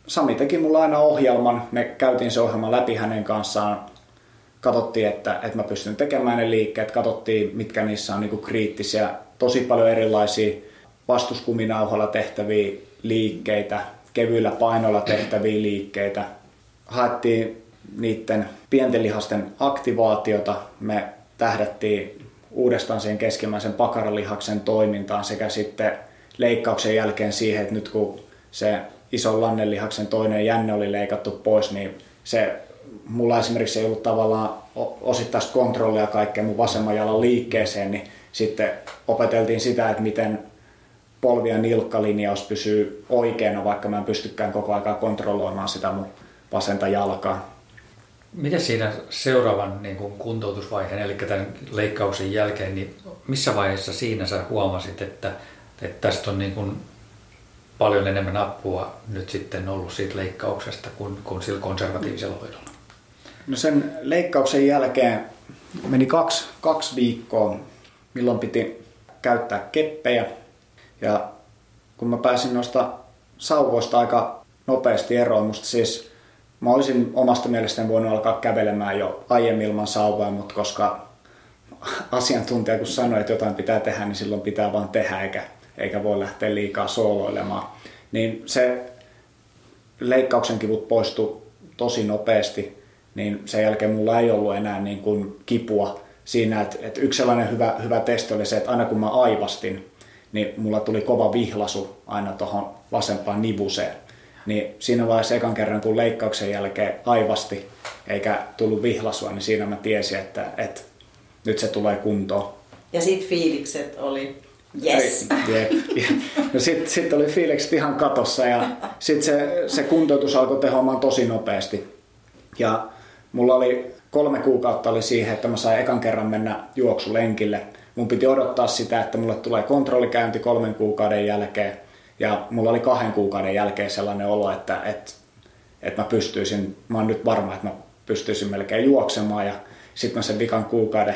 Sami teki mulla aina ohjelman. Me käytiin se ohjelma läpi hänen kanssaan. Katsottiin, että, että mä pystyn tekemään ne liikkeet. Katsottiin, mitkä niissä on niin kuin kriittisiä. Tosi paljon erilaisia vastuskuminauhalla tehtäviä liikkeitä, kevyillä painoilla tehtäviä liikkeitä. Haettiin niiden pienten lihasten aktivaatiota. Me tähdättiin uudestaan siihen keskimmäisen pakaralihaksen toimintaan sekä sitten leikkauksen jälkeen siihen, että nyt kun se ison lannelihaksen toinen jänne oli leikattu pois, niin se mulla esimerkiksi ei ollut tavallaan osittaista kontrollia kaikkeen mun vasemman jalan liikkeeseen, niin sitten opeteltiin sitä, että miten polvi- ja nilkkalinjaus pysyy oikeana, vaikka mä en pystykään koko ajan kontrolloimaan sitä mun vasenta jalkaa.
Miten siinä seuraavan niin kuin kuntoutusvaiheen, eli tämän leikkauksen jälkeen, niin missä vaiheessa siinä sä huomasit, että, että tästä on niin kuin paljon enemmän apua nyt sitten ollut siitä leikkauksesta kuin, kuin sillä konservatiivisella hoidolla?
No sen leikkauksen jälkeen meni kaksi, kaksi viikkoa, milloin piti käyttää keppejä. Ja kun mä pääsin noista sauvoista aika nopeasti eroon, musta siis mä olisin omasta mielestäni voinut alkaa kävelemään jo aiemmin ilman sauvoja, mutta koska asiantuntija kun sanoi, että jotain pitää tehdä, niin silloin pitää vaan tehdä, eikä, eikä voi lähteä liikaa sooloilemaan. Niin se leikkauksen kivut poistu tosi nopeasti, niin sen jälkeen mulla ei ollut enää niin kuin kipua siinä, että, että yksi sellainen hyvä, hyvä testi oli se, että aina kun mä aivastin, niin mulla tuli kova vihlasu aina tuohon vasempaan nivuseen. Niin siinä vaiheessa ekan kerran, kun leikkauksen jälkeen aivasti eikä tullut vihlasua, niin siinä mä tiesin, että, että nyt se tulee kuntoon.
Ja sitten fiilikset oli Yes.
Jep. No sitten sit oli fiilikset ihan katossa ja sitten se, se kuntoutus alkoi tehoamaan tosi nopeasti. Ja mulla oli kolme kuukautta oli siihen, että mä sain ekan kerran mennä juoksulenkille. Mun piti odottaa sitä, että mulle tulee kontrollikäynti kolmen kuukauden jälkeen. Ja mulla oli kahden kuukauden jälkeen sellainen olo, että, että, että mä pystyisin, mä oon nyt varma, että mä pystyisin melkein juoksemaan. Ja sitten mä sen vikan kuukauden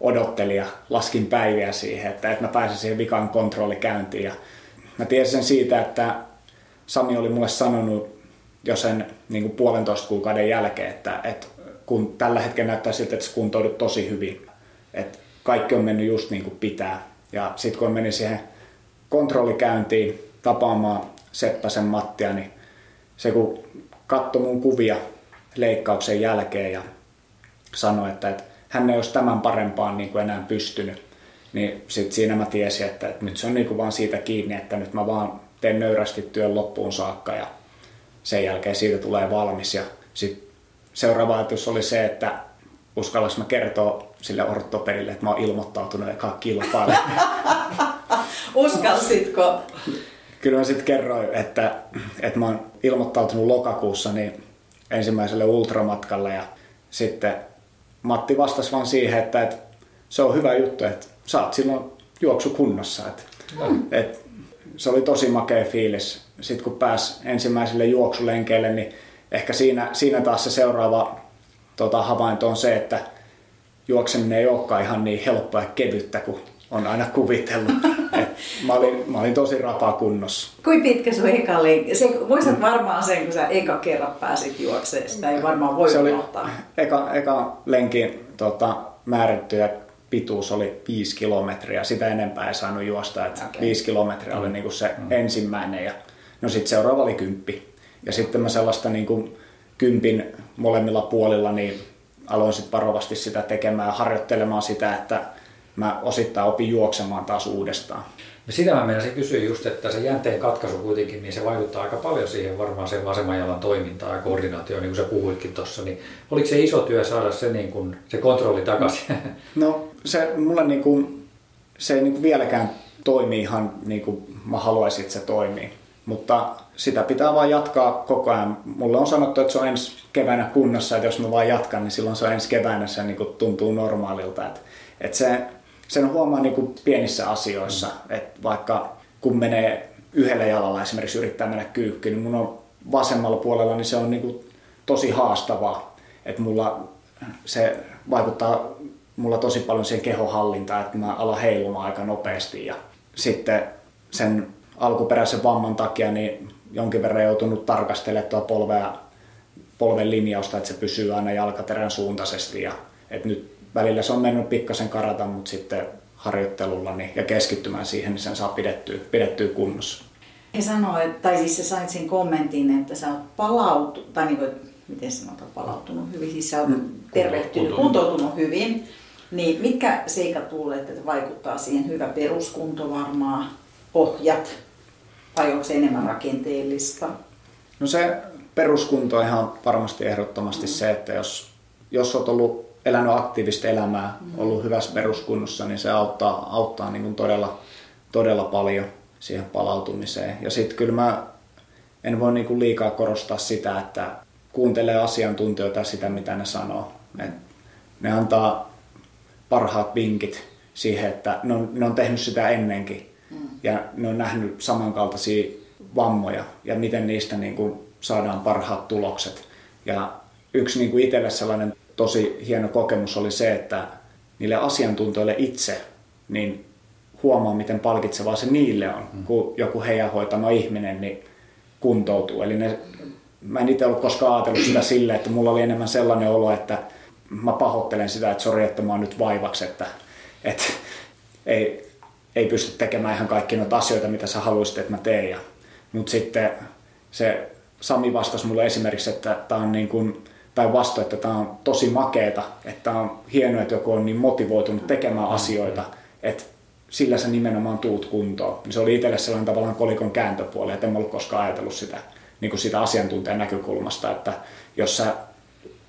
odottelin ja laskin päiviä siihen, että, että mä pääsin siihen vikan kontrollikäyntiin. Ja mä tiesin siitä, että Sami oli mulle sanonut jo sen niin kuin puolentoista kuukauden jälkeen, että, että kun tällä hetkellä näyttää siltä, että sä kuntoudut tosi hyvin, että kaikki on mennyt just niin kuin pitää. Ja sitten kun menin siihen kontrollikäyntiin tapaamaan Seppäsen Mattia, niin se kun katsoi mun kuvia leikkauksen jälkeen ja sanoi, että, että hän ei olisi tämän parempaan niin kuin enää pystynyt. Niin sitten siinä mä tiesin, että, että nyt se on niin kuin vaan siitä kiinni, että nyt mä vaan teen nöyrästi työn loppuun saakka ja sen jälkeen siitä tulee valmis. Ja sitten seuraava ajatus oli se, että uskallas mä kertoa sille ortopedille, että mä oon ilmoittautunut eka kilpailu.
Uskalsitko?
Kyllä mä sitten kerroin, että, että mä oon ilmoittautunut lokakuussa niin ensimmäiselle ultramatkalle ja sitten Matti vastasi vaan siihen, että, että se on hyvä juttu, että sä oot silloin juoksukunnossa. Että, mm. että se oli tosi makea fiilis. Sitten kun pääsi ensimmäiselle juoksulenkeille, niin ehkä siinä, siinä taas se seuraava tota, havainto on se, että juokseminen ei olekaan ihan niin helppoa ja kevyttä kuin on aina kuvitellut. Et mä, olin, mä olin tosi rapaa kunnossa.
Kuinka pitkä sun eka lenkki? Se, muistat mm. varmaan sen, kun sä eka kerran pääsit juokseen. Sitä ei varmaan voi
se
unohtaa.
Oli eka, eka lenkin tota, määrätty ja pituus oli 5 kilometriä. Sitä enempää ei saanut juosta. Et okay. 5 kilometriä mm. oli niinku se mm. ensimmäinen. Ja, no sitten seuraava oli kymppi. Ja sitten mä sellaista niinku, kympin molemmilla puolilla niin aloin sitten varovasti sitä tekemään ja harjoittelemaan sitä, että mä osittain opin juoksemaan taas uudestaan.
Sitä mä menisin kysyä just, että se jänteen katkaisu kuitenkin, niin se vaikuttaa aika paljon siihen varmaan sen vasemman jalan toimintaan ja koordinaatioon, niin kuin sä puhuitkin tuossa. Niin oliko se iso työ saada se, niin kuin, se kontrolli takaisin?
No se mulle niin kuin, se ei niin kuin vieläkään toimi ihan niin kuin mä haluaisin, että se toimii. Mutta sitä pitää vaan jatkaa koko ajan. Mulle on sanottu, että se on ensi keväänä kunnossa, että jos mä vaan jatkan, niin silloin se on ensi keväänä se niin kuin tuntuu normaalilta. Että, että se sen huomaa niin kuin pienissä asioissa, mm. että vaikka kun menee yhdellä jalalla esimerkiksi yrittää mennä kyykkyyn, niin mun on vasemmalla puolella, niin se on niin kuin tosi haastavaa, että mulla se vaikuttaa mulla tosi paljon siihen kehohallintaa, että mä alan heilumaan aika nopeasti ja sitten sen alkuperäisen vamman takia niin jonkin verran joutunut tarkastelemaan tuo polvea, polven linjausta, että se pysyy aina jalkaterän suuntaisesti ja että nyt välillä se on mennyt pikkasen karata, mutta sitten harjoittelulla niin, ja keskittymään siihen, niin sen saa pidettyä, pidettyä kunnossa.
He sanoi, tai siis sä sait sen kommentin, että sä oot palautunut, tai niin kuin, miten sanotaan palautunut hyvin, siis sä oot mm. tervehtynyt, kuntoutunut hyvin. Niin mitkä seikat luulet, että vaikuttaa siihen hyvä peruskunto varmaan, pohjat, vai onko se enemmän rakenteellista?
No se peruskunto on ihan varmasti ehdottomasti mm. se, että jos, jos olet ollut elänyt aktiivista elämää, mm. ollut hyvässä peruskunnossa, niin se auttaa, auttaa niin kuin todella, todella paljon siihen palautumiseen. Ja sitten kyllä mä en voi niin kuin liikaa korostaa sitä, että kuuntelee asiantuntijoita sitä, mitä ne sanoo. Ne, ne antaa parhaat vinkit siihen, että ne on, ne on tehnyt sitä ennenkin mm. ja ne on nähnyt samankaltaisia vammoja ja miten niistä niin kuin saadaan parhaat tulokset. Ja yksi niin kuin itselle sellainen tosi hieno kokemus oli se, että niille asiantuntijoille itse niin huomaa, miten palkitsevaa se niille on, mm. kun joku heidän hoitama ihminen niin kuntoutuu. Eli ne, mä en itse ollut koskaan ajatellut sitä sille, että mulla oli enemmän sellainen olo, että mä pahoittelen sitä, että sori, että mä oon nyt vaivaksi, että, että ei, ei pysty tekemään ihan kaikki noita asioita, mitä sä haluaisit, että mä teen. Mutta sitten se Sami vastasi mulle esimerkiksi, että tämä on niin kuin, päinvastoin, että tämä on tosi makeeta, että on hienoa, että joku on niin motivoitunut tekemään asioita, että sillä sä nimenomaan tuut kuntoon. Niin se oli itselle sellainen tavallaan kolikon kääntöpuoli, että en ollut koskaan ajatellut sitä, niin kuin sitä asiantuntijan näkökulmasta, että jos sä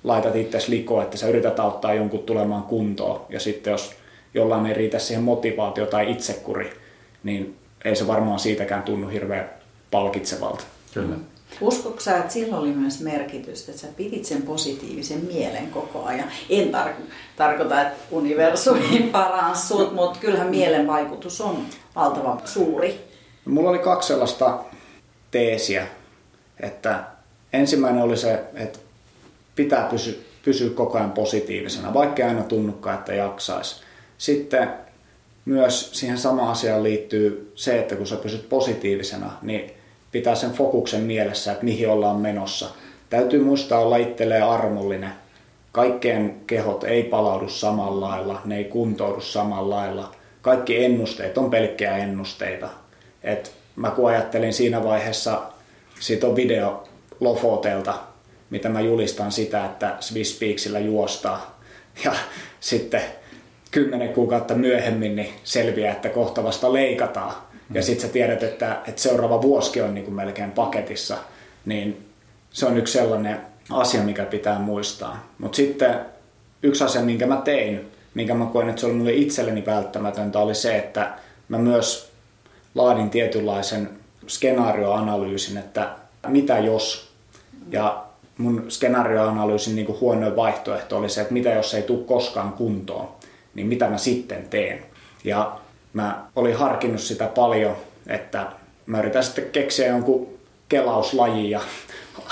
laitat itsesi likoon, että sä yrität auttaa jonkun tulemaan kuntoon, ja sitten jos jollain ei riitä siihen motivaatio tai itsekuri, niin ei se varmaan siitäkään tunnu hirveän palkitsevalta.
Kyllä.
Uskotko sä, että sillä oli myös merkitystä, että sä pidit sen positiivisen mielen koko ajan? En tar- tarkoita, että universumi paransi sut, mutta kyllähän mielen vaikutus on valtavan suuri.
Mulla oli kaksi sellaista teesiä, että ensimmäinen oli se, että pitää pysyä, pysyä koko ajan positiivisena, vaikka aina tunnukaan, että jaksaisi. Sitten myös siihen samaan asiaan liittyy se, että kun sä pysyt positiivisena, niin pitää sen fokuksen mielessä, että mihin ollaan menossa. Täytyy muistaa olla itselleen armollinen. Kaikkeen kehot ei palaudu samalla lailla, ne ei kuntoudu samalla lailla. Kaikki ennusteet on pelkkiä ennusteita. Et mä kun ajattelin siinä vaiheessa, siitä on video Lofotelta, mitä mä julistan sitä, että Swiss Peaksillä juostaa. Ja sitten kymmenen kuukautta myöhemmin niin selviää, että kohta vasta leikataan ja sitten sä tiedät, että, että seuraava vuosi on niin kuin melkein paketissa, niin se on yksi sellainen asia, mikä pitää muistaa. Mutta sitten yksi asia, minkä mä tein, minkä mä koen, että se oli mulle itselleni välttämätöntä, oli se, että mä myös laadin tietynlaisen skenaarioanalyysin, että mitä jos. Ja mun skenaarioanalyysin niin kuin huonoin vaihtoehto oli se, että mitä jos ei tule koskaan kuntoon, niin mitä mä sitten teen. Ja mä olin harkinnut sitä paljon, että mä yritän sitten keksiä jonkun kelauslaji ja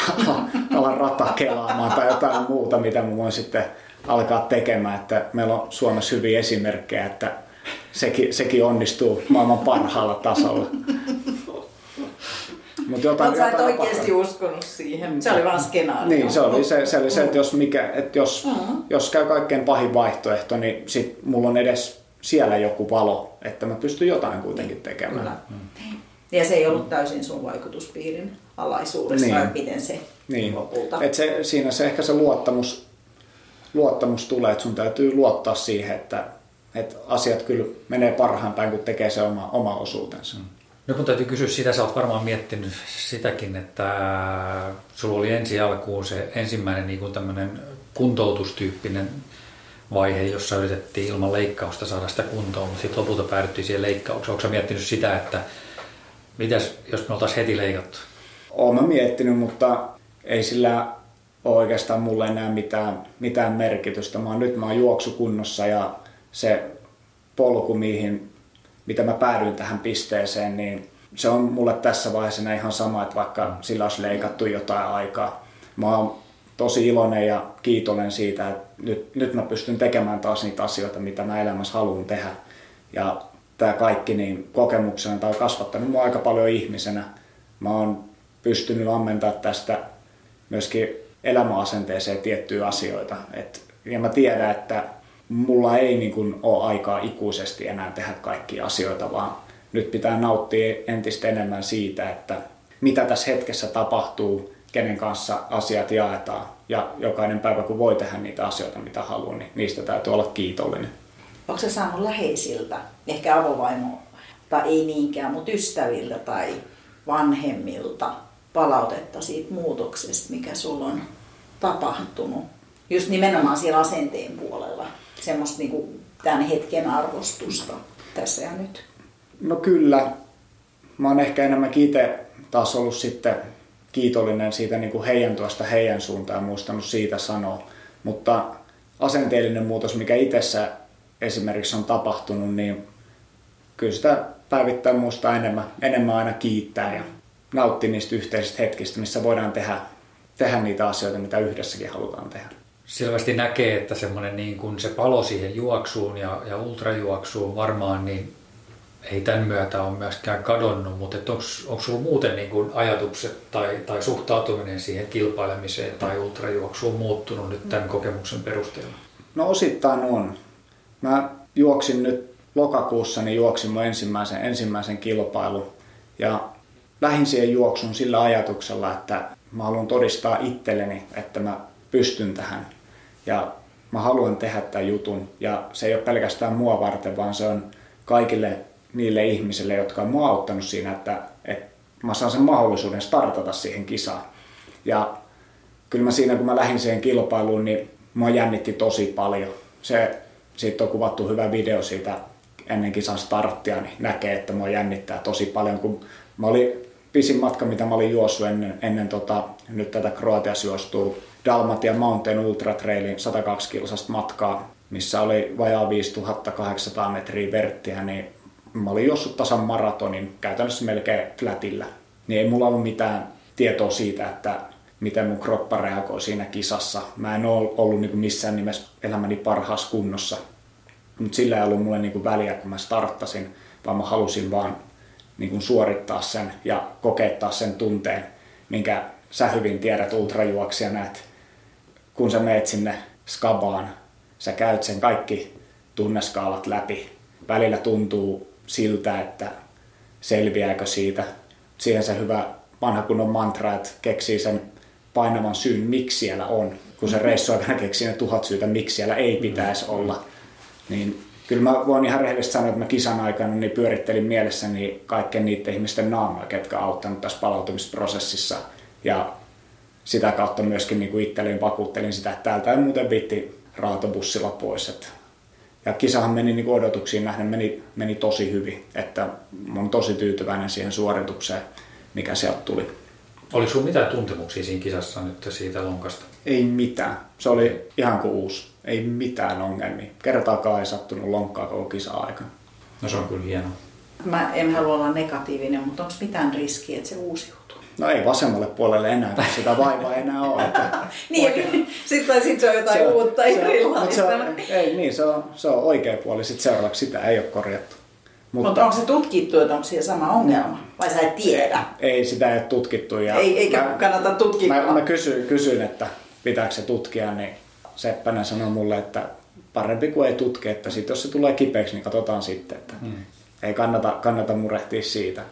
alan rata kelaamaan tai jotain muuta, mitä mä voin sitten alkaa tekemään. Että meillä on Suomessa hyviä esimerkkejä, että sekin, sekin onnistuu maailman parhaalla tasolla.
Mutta jotain, Mutta sä et oikeasti uskonut siihen. Se oli vaan skenaario.
Niin, se oli se, se, oli se että jos, mikä, että jos, uh-huh. jos käy kaikkein pahin vaihtoehto, niin sit mulla on edes siellä joku valo, että mä pystyn jotain kuitenkin tekemään. Kyllä.
Mm. Ja se ei ollut täysin sun vaikutuspiirin alaisuudessa, niin. vai miten se niin. lopulta?
Et se, siinä se ehkä se luottamus, luottamus tulee, että sun täytyy luottaa siihen, että, että asiat kyllä menee parhaan päin, kun tekee se oma, oma osuutensa. Mm.
No kun täytyy kysyä sitä, sä oot varmaan miettinyt sitäkin, että sulla oli ensi alkuun se ensimmäinen niin tämmöinen kuntoutustyyppinen vaihe, jossa yritettiin ilman leikkausta saada sitä kuntoon, mutta sitten lopulta päädyttiin siihen leikkaukseen. Onko miettinyt sitä, että mitäs jos me oltaisiin heti leikattu?
Olen miettinyt, mutta ei sillä ole oikeastaan mulle enää mitään, mitään merkitystä. Mä oon, nyt mä oon juoksukunnossa ja se polku, mihin, mitä mä päädyin tähän pisteeseen, niin se on mulle tässä vaiheessa ihan sama, että vaikka sillä olisi leikattu jotain aikaa. Mä oon tosi iloinen ja kiitollinen siitä, että nyt, nyt mä pystyn tekemään taas niitä asioita, mitä mä elämässä haluan tehdä. Ja tämä kaikki niin kokemuksena tai kasvattanut mua aika paljon ihmisenä. Mä oon pystynyt ammentaa tästä myöskin elämäasenteeseen tiettyjä asioita. Et, ja mä tiedän, että mulla ei niin kuin ole aikaa ikuisesti enää tehdä kaikkia asioita, vaan nyt pitää nauttia entistä enemmän siitä, että mitä tässä hetkessä tapahtuu, kenen kanssa asiat jaetaan. Ja jokainen päivä, kun voi tehdä niitä asioita, mitä haluaa, niin niistä täytyy olla kiitollinen.
Onko se saanut läheisiltä, ehkä avovaimo, tai ei niinkään, mutta ystäviltä tai vanhemmilta palautetta siitä muutoksesta, mikä sulla on tapahtunut? Just nimenomaan siellä asenteen puolella, semmoista niinku tämän hetken arvostusta tässä ja nyt.
No kyllä. Mä oon ehkä enemmän itse taas ollut sitten kiitollinen siitä niin kuin heidän tuosta heidän suuntaan ja muistanut siitä sanoa. Mutta asenteellinen muutos, mikä itsessä esimerkiksi on tapahtunut, niin kyllä sitä päivittäin muistaa enemmän, enemmän aina kiittää ja nauttia niistä yhteisistä hetkistä, missä voidaan tehdä, tehdä niitä asioita, mitä yhdessäkin halutaan tehdä.
Selvästi näkee, että semmoinen niin kuin se palo siihen juoksuun ja, ja ultrajuoksuun varmaan niin ei tämän myötä ole myöskään kadonnut, mutta onko sulla muuten niin kuin ajatukset tai, tai suhtautuminen siihen kilpailemiseen tai ultrajuoksuun muuttunut nyt tämän kokemuksen perusteella?
No osittain on. Mä juoksin nyt lokakuussa, niin juoksin mun ensimmäisen, ensimmäisen kilpailun ja lähin siihen juoksun sillä ajatuksella, että mä haluan todistaa itselleni, että mä pystyn tähän ja mä haluan tehdä tämän jutun ja se ei ole pelkästään mua varten, vaan se on kaikille niille ihmisille, jotka on mua auttanut siinä, että, että mä saan sen mahdollisuuden startata siihen kisaan. Ja kyllä mä siinä, kun mä lähdin siihen kilpailuun, niin mua jännitti tosi paljon. Se, siitä on kuvattu hyvä video siitä ennen kisan starttia, niin näkee, että mua jännittää tosi paljon, kun mä olin pisin matka, mitä mä olin juossut ennen, ennen tota, nyt tätä Kroatiassa juostua Dalmatia Mountain Ultra Trailin 102 kilsasta matkaa, missä oli vajaa 5800 metriä verttiä, niin mä olin juossut tasan maratonin käytännössä melkein flätillä, niin ei mulla ollut mitään tietoa siitä, että miten mun kroppa reagoi siinä kisassa. Mä en ole ollut niin missään nimessä elämäni parhaassa kunnossa, mutta sillä ei ollut mulle niin väliä, kun mä starttasin, vaan mä halusin vaan niin suorittaa sen ja kokeittaa sen tunteen, minkä sä hyvin tiedät ultrajuoksijana, että kun sä meet sinne skabaan, sä käyt sen kaikki tunneskaalat läpi. Välillä tuntuu siltä, että selviääkö siitä. Siihen se hyvä vanha kunnon mantra, että keksii sen painavan syyn, miksi siellä on. Kun se reissu aikana keksii ne tuhat syytä, miksi siellä ei pitäisi olla. Niin kyllä mä voin ihan rehellisesti sanoa, että mä kisan aikana niin pyörittelin mielessäni kaikkien niiden ihmisten naamoja, ketkä auttanut tässä palautumisprosessissa. Ja sitä kautta myöskin niin kuin itselleen vakuuttelin sitä, että täältä ei muuten vitti raatobussilla pois. Että ja kisahan meni niin odotuksiin nähden meni, meni tosi hyvin, että olen tosi tyytyväinen siihen suoritukseen, mikä sieltä tuli.
Oliko sinulla mitään tuntemuksia siinä kisassa nyt siitä lonkasta?
Ei mitään. Se oli ihan kuin uusi. Ei mitään ongelmia. Kertaakaan ei sattunut lonkkaa koko kisa-aikana.
No se on kyllä hienoa.
Mä en halua olla negatiivinen, mutta onko mitään riskiä, että se uusiutuu?
No ei vasemmalle puolelle enää, kun sitä vaivaa enää ole.
niin, sitten sit se on jotain se, uutta se, erilaista. Se on,
ei niin, se on, se on oikea puoli. Sitten seuraavaksi sitä ei ole korjattu.
Mutta, Mutta onko se tutkittu, että onko siellä sama ongelma? Vai sä et tiedä?
Ei, sitä ei ole tutkittu. Ja
ei, eikä mä, kannata tutkia.
Mä, mä kysyin, kysyin, että pitääkö se tutkia, niin Seppänen sanoi mulle, että parempi kuin ei tutki, että sit jos se tulee kipeäksi, niin katsotaan sitten. Että hmm. Ei kannata, kannata murehtia siitä.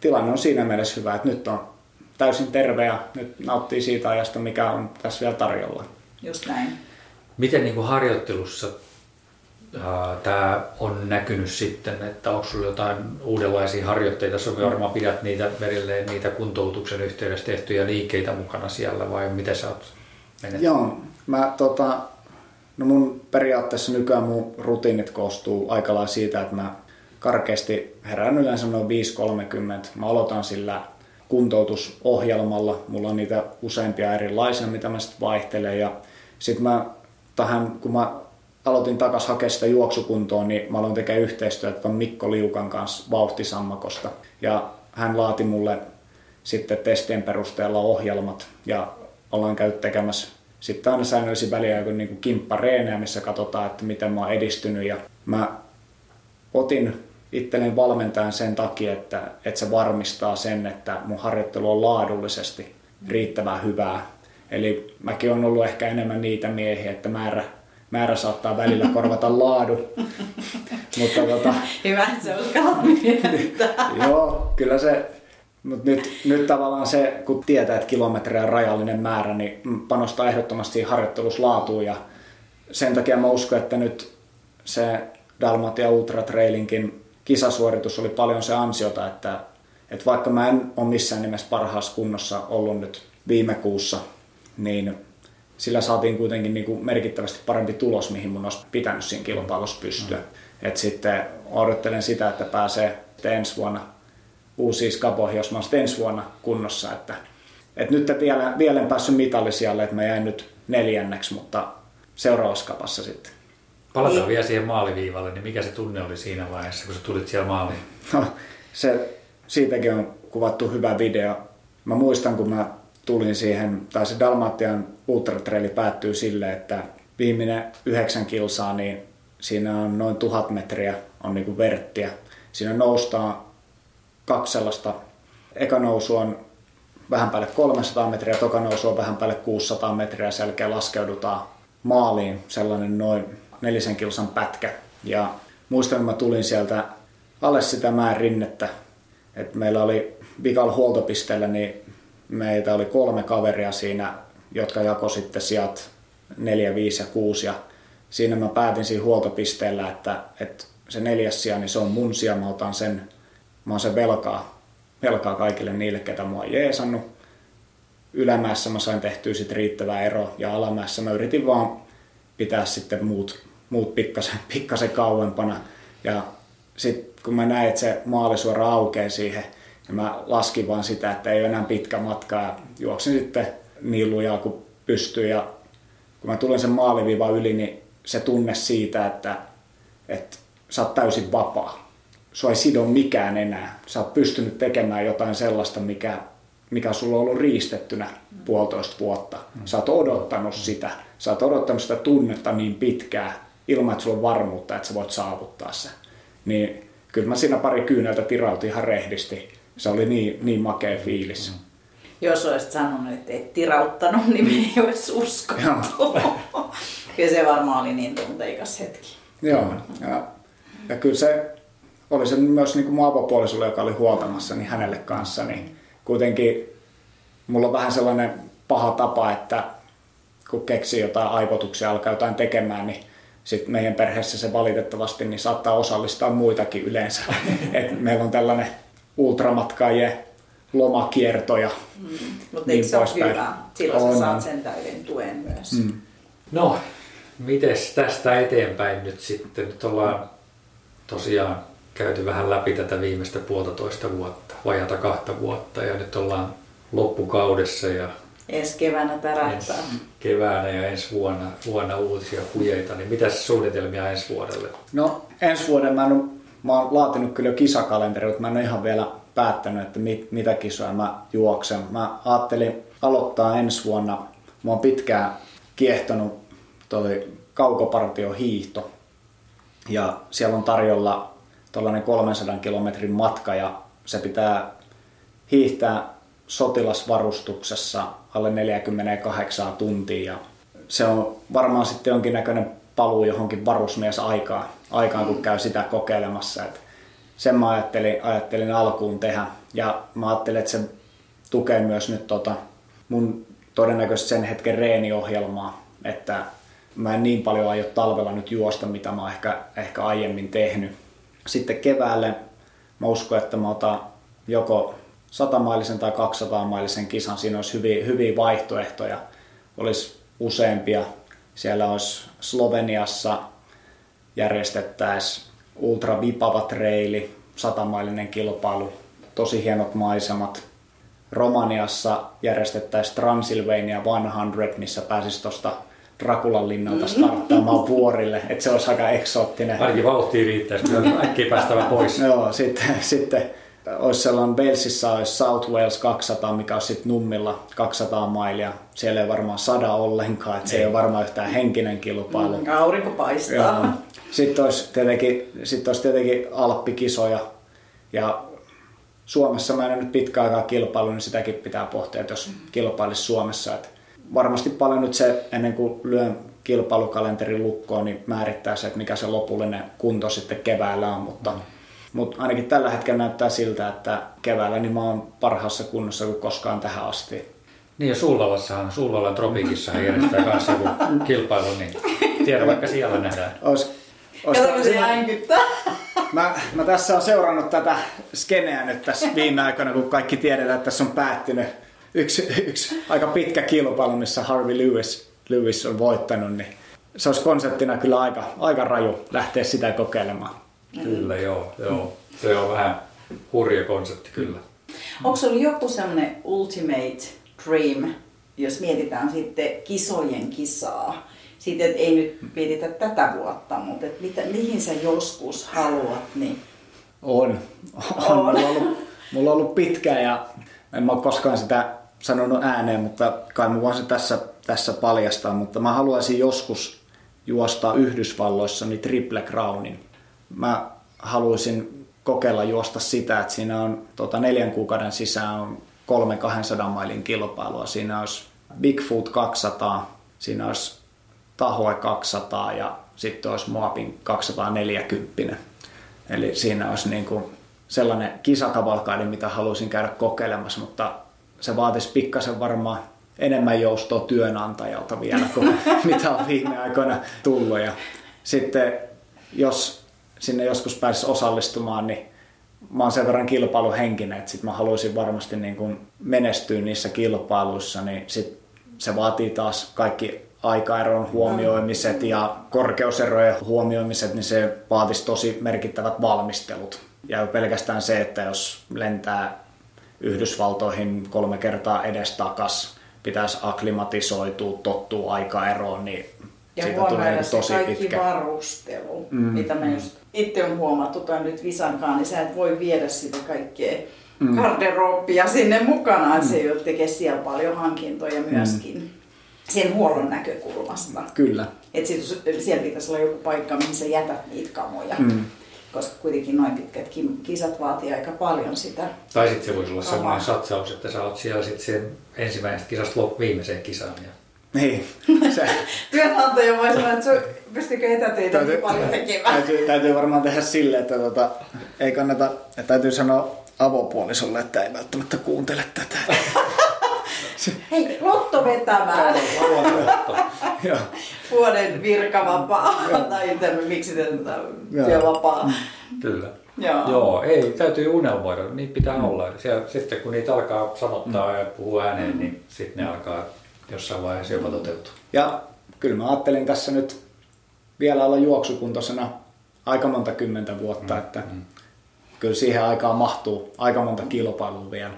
Tilanne on siinä mielessä hyvä, että nyt on täysin terve ja nyt nauttii siitä ajasta, mikä on tässä vielä tarjolla.
Just näin.
Miten niin kuin harjoittelussa tämä on näkynyt sitten, että onko sinulla jotain uudenlaisia harjoitteita, sä varmaan pidät niitä verilleen niitä kuntoutuksen yhteydessä tehtyjä liikkeitä mukana siellä vai miten sä oot
menet? Joo, mä tota, no mun periaatteessa nykyään mun rutiinit koostuu aika lailla siitä, että mä karkeasti herään yleensä noin 5.30. Mä aloitan sillä kuntoutusohjelmalla. Mulla on niitä useampia erilaisia, mitä mä sitten vaihtelen. Ja sitten mä tähän, kun mä aloitin takas hakea sitä juoksukuntoon, niin mä aloin tekemään yhteistyötä ton Mikko Liukan kanssa vauhtisammakosta. Ja hän laati mulle sitten testien perusteella ohjelmat ja ollaan käynyt tekemässä sitten aina säännöllisin väliä joku niin kimppareenejä, missä katsotaan, että miten mä oon edistynyt. Ja mä otin itselleni valmentajan sen takia, että, että se varmistaa sen, että mun harjoittelu on laadullisesti riittävän hyvää. Eli mäkin on ollut ehkä enemmän niitä miehiä, että määrä, määrä saattaa välillä korvata laadu.
Mutta tota, Hyvä, että se uskallat
Joo, kyllä se, mutta nyt, nyt tavallaan se, kun tietää, että kilometrejä on rajallinen määrä, niin panostaa ehdottomasti harjoitteluslaatuun ja sen takia mä uskon, että nyt se Dalmatia Ultra Trailinkin kisasuoritus oli paljon se ansiota, että, että vaikka mä en ole missään nimessä parhaassa kunnossa ollut nyt viime kuussa, niin sillä saatiin kuitenkin niin kuin merkittävästi parempi tulos, mihin mun olisi pitänyt siinä kilpailussa pystyä. Mm. Et sitten odottelen sitä, että pääsee ensi vuonna uusiin skapoihin, jos mä olen ensi vuonna kunnossa. Että, et nyt vielä, vielä en päässyt mitallisijalle, että mä jäin nyt neljänneksi, mutta seuraavassa kapassa sitten.
Palataan niin. vielä siihen maaliviivalle, niin mikä se tunne oli siinä vaiheessa, kun sä tulit siellä maaliin?
No, se, siitäkin on kuvattu hyvä video. Mä muistan, kun mä tulin siihen, tai se Dalmatian ultratraili päättyy sille, että viimeinen yhdeksän kilsaa, niin siinä on noin tuhat metriä on niin kuin verttiä. Siinä noustaan kaksi sellaista. Eka nousu on vähän päälle 300 metriä, toka nousu on vähän päälle 600 metriä, sen jälkeen laskeudutaan maaliin sellainen noin nelisen kilsan pätkä. Ja muistan, kun mä tulin sieltä alle sitä mäen rinnettä, että meillä oli vikal huoltopisteellä, niin meitä oli kolme kaveria siinä, jotka jako sitten sijat 4, 5 ja 6. Ja siinä mä päätin siinä huoltopisteellä, että, että se neljäs sija, niin se on mun sija, mä otan sen, mä oon sen velkaa, velkaa kaikille niille, ketä mua on jeesannut. Ylämäessä mä sain tehtyä sit riittävää ero ja alamäessä mä yritin vaan pitää sitten muut, muut pikkasen, pikkasen kauempana. Ja sitten kun mä näin, että se maalisuora aukeaa siihen, ja mä laskin vaan sitä, että ei ole enää pitkä matka ja juoksin sitten niin lujaa kuin pystyy. Ja kun mä tulen sen maaliviivan yli, niin se tunne siitä, että, että sä oot täysin vapaa. Sua ei sido mikään enää. Sä oot pystynyt tekemään jotain sellaista, mikä, mikä sulla on ollut riistettynä puolitoista vuotta. Sä oot odottanut sitä. Sä oot odottanut sitä tunnetta niin pitkään, ilman että sulla on varmuutta, että sä voit saavuttaa se. Niin kyllä mä siinä pari kyyneltä tirautin ihan rehdisti se oli niin, niin makea fiilis. Mm.
Jos olisit sanonut, että et tirauttanut, niin me ei olisi uskottu. kyllä se varmaan oli niin tunteikas hetki.
Joo, ja, ja kyllä se oli se myös niin kuin mun avopuolisolle, joka oli huoltamassa, niin hänelle kanssa, niin kuitenkin mulla on vähän sellainen paha tapa, että kun keksii jotain aivotuksia, alkaa jotain tekemään, niin sitten meidän perheessä se valitettavasti niin saattaa osallistaa muitakin yleensä. Et meillä on tällainen ultramatkaajien lomakiertoja. Mm.
Mutta niin eikö se ole hyvä? Silloin on. sä saat sen täyden tuen myös. Mm.
No, mites tästä eteenpäin nyt sitten? Nyt ollaan tosiaan käyty vähän läpi tätä viimeistä puolitoista vuotta, vajata kahta vuotta ja nyt ollaan loppukaudessa ja
ensi keväänä tärähtää.
Ensi keväänä ja ensi vuonna, vuonna uusia kujeita, niin mitä suunnitelmia ensi vuodelle?
No ensi vuoden mä en mä oon laatinut kyllä jo kisakalenteri, mutta mä en ole ihan vielä päättänyt, että mit, mitä kisoja mä juoksen. Mä ajattelin aloittaa ensi vuonna. Mä oon pitkään kiehtonut toi kaukopartio hiihto. Ja siellä on tarjolla tuollainen 300 kilometrin matka ja se pitää hiihtää sotilasvarustuksessa alle 48 tuntia. Ja se on varmaan sitten jonkinnäköinen paluu johonkin varusmiesaikaan, aikaan, kun käy sitä kokeilemassa. Et sen mä ajattelin, ajattelin alkuun tehdä. Ja mä ajattelin, että se tukee myös nyt tota mun todennäköisesti sen hetken reeniohjelmaa, että mä en niin paljon aio talvella nyt juosta, mitä mä oon ehkä, ehkä aiemmin tehnyt. Sitten keväälle mä uskon, että mä otan joko 100-mailisen tai 200-mailisen kisan. Siinä olisi hyviä, hyviä vaihtoehtoja. Olisi useampia siellä olisi Sloveniassa järjestettäisiin Ultra Vipava Traili, satamailinen kilpailu, tosi hienot maisemat. Romaniassa järjestettäisiin Transylvania 100, missä pääsisi tuosta Drakulan linnalta starttaamaan vuorille, että se olisi aika eksoottinen.
Ainakin vauhtia riittäisi, kyllä äkkiä päästävä pois.
Joo, sitten, sitten olisi sellainen Walesissa olisi South Wales 200, mikä on sitten Nummilla 200 mailia. Siellä ei varmaan sada ollenkaan, että se ei ole varmaan yhtään henkinen kilpailu.
Mm, aurinko paistaa. Joo.
Sitten olisi tietenkin, sitten olisi tietenkin alppikisoja ja Suomessa mä en nyt pitkä aikaa kilpailu, niin sitäkin pitää pohtia, että jos kilpailisi Suomessa. Että varmasti paljon nyt se, ennen kuin lyön kilpailukalenterin lukkoon, niin määrittää se, että mikä se lopullinen kunto sitten keväällä on, mutta mm. Mutta ainakin tällä hetkellä näyttää siltä, että keväällä niin mä oon parhaassa kunnossa kuin koskaan tähän asti.
Niin ja Sulvalassahan, Sulvalan tropikissa järjestää kanssa joku kilpailu, niin tiedä vaikka siellä nähdään.
Ois, ois Kato, se
Mä, mä tässä on seurannut tätä skeneä nyt tässä viime aikoina, kun kaikki tiedetään, että tässä on päättynyt yksi, yksi aika pitkä kilpailu, missä Harvey Lewis, Lewis on voittanut, niin se olisi konseptina kyllä aika, aika raju lähteä sitä kokeilemaan.
Kyllä, joo, joo. Se on vähän hurja konsepti kyllä.
Onko se ollut joku semmoinen ultimate dream, jos mietitään sitten kisojen kisaa? Sitten, että ei nyt mietitä tätä vuotta, mutta että mitä, mihin sä joskus haluat, niin...
On. on. on. Mulla, on ollut, mulla on ollut pitkä ja en mä ole koskaan sitä sanonut ääneen, mutta kai mä voin se tässä, tässä paljastaa, mutta mä haluaisin joskus juosta Yhdysvalloissa niin Triple Crownin mä haluaisin kokeilla juosta sitä, että siinä on tota, neljän kuukauden sisään on kolme 200 mailin kilpailua. Siinä olisi Bigfoot 200, siinä olisi Tahoe 200 ja sitten olisi Moabin 240. Eli siinä olisi niin kuin sellainen kisakavalkaiden, mitä haluaisin käydä kokeilemassa, mutta se vaatisi pikkasen varmaan enemmän joustoa työnantajalta vielä kuin mitä on viime aikoina tullut. Ja sitten jos sinne joskus pääsisi osallistumaan, niin mä oon sen verran kilpailuhenkinen, että sit mä haluaisin varmasti niin kun menestyä niissä kilpailuissa, niin sit se vaatii taas kaikki aikaeron huomioimiset ja korkeuserojen huomioimiset, niin se vaatisi tosi merkittävät valmistelut. Ja pelkästään se, että jos lentää Yhdysvaltoihin kolme kertaa edestakas, pitäisi aklimatisoitua, tottua aikaeroon, niin
ja siitä tulee niin tosi kaikki pitkä. varustelu, mm. mitä me just itse on huomattu tai nyt Visankaan, niin sä et voi viedä sitä kaikkea mm. garderobia sinne mukana, että mm. se tekee siellä paljon hankintoja myöskin. Mm. Sen huollon näkökulmasta.
Kyllä.
Että siellä pitäisi olla joku paikka, mihin sä jätät niitä kamoja. Mm. Koska kuitenkin noin pitkät kisat vaatii aika paljon sitä.
Tai sitten se voisi olla sellainen satsaus, että sä oot siellä sitten sen ensimmäisestä kisasta viimeiseen kisaan. Ja
niin. Se.
Työnantaja voi sanoa, että pystykö etätöitä täytyy, paljon tekemään.
Täytyy, täytyy varmaan tehdä sille, että tota, ei kannata, että täytyy sanoa avopuolisolle, että ei välttämättä kuuntele tätä.
Hei, lotto vetämään. Vuoden virkavapaa. tai miksi tätä työvapaa.
Kyllä. Joo. Joo, ei, täytyy unelmoida, niin pitää mm. olla. Siellä, sitten kun niitä alkaa sanottaa mm. ja puhua ääneen, niin sitten ne alkaa jossain vaiheessa jopa toteutuu.
Ja kyllä mä ajattelin tässä nyt vielä olla juoksukuntoisena aika monta kymmentä vuotta, mm. että mm. kyllä siihen aikaan mahtuu aika monta kilpailua vielä.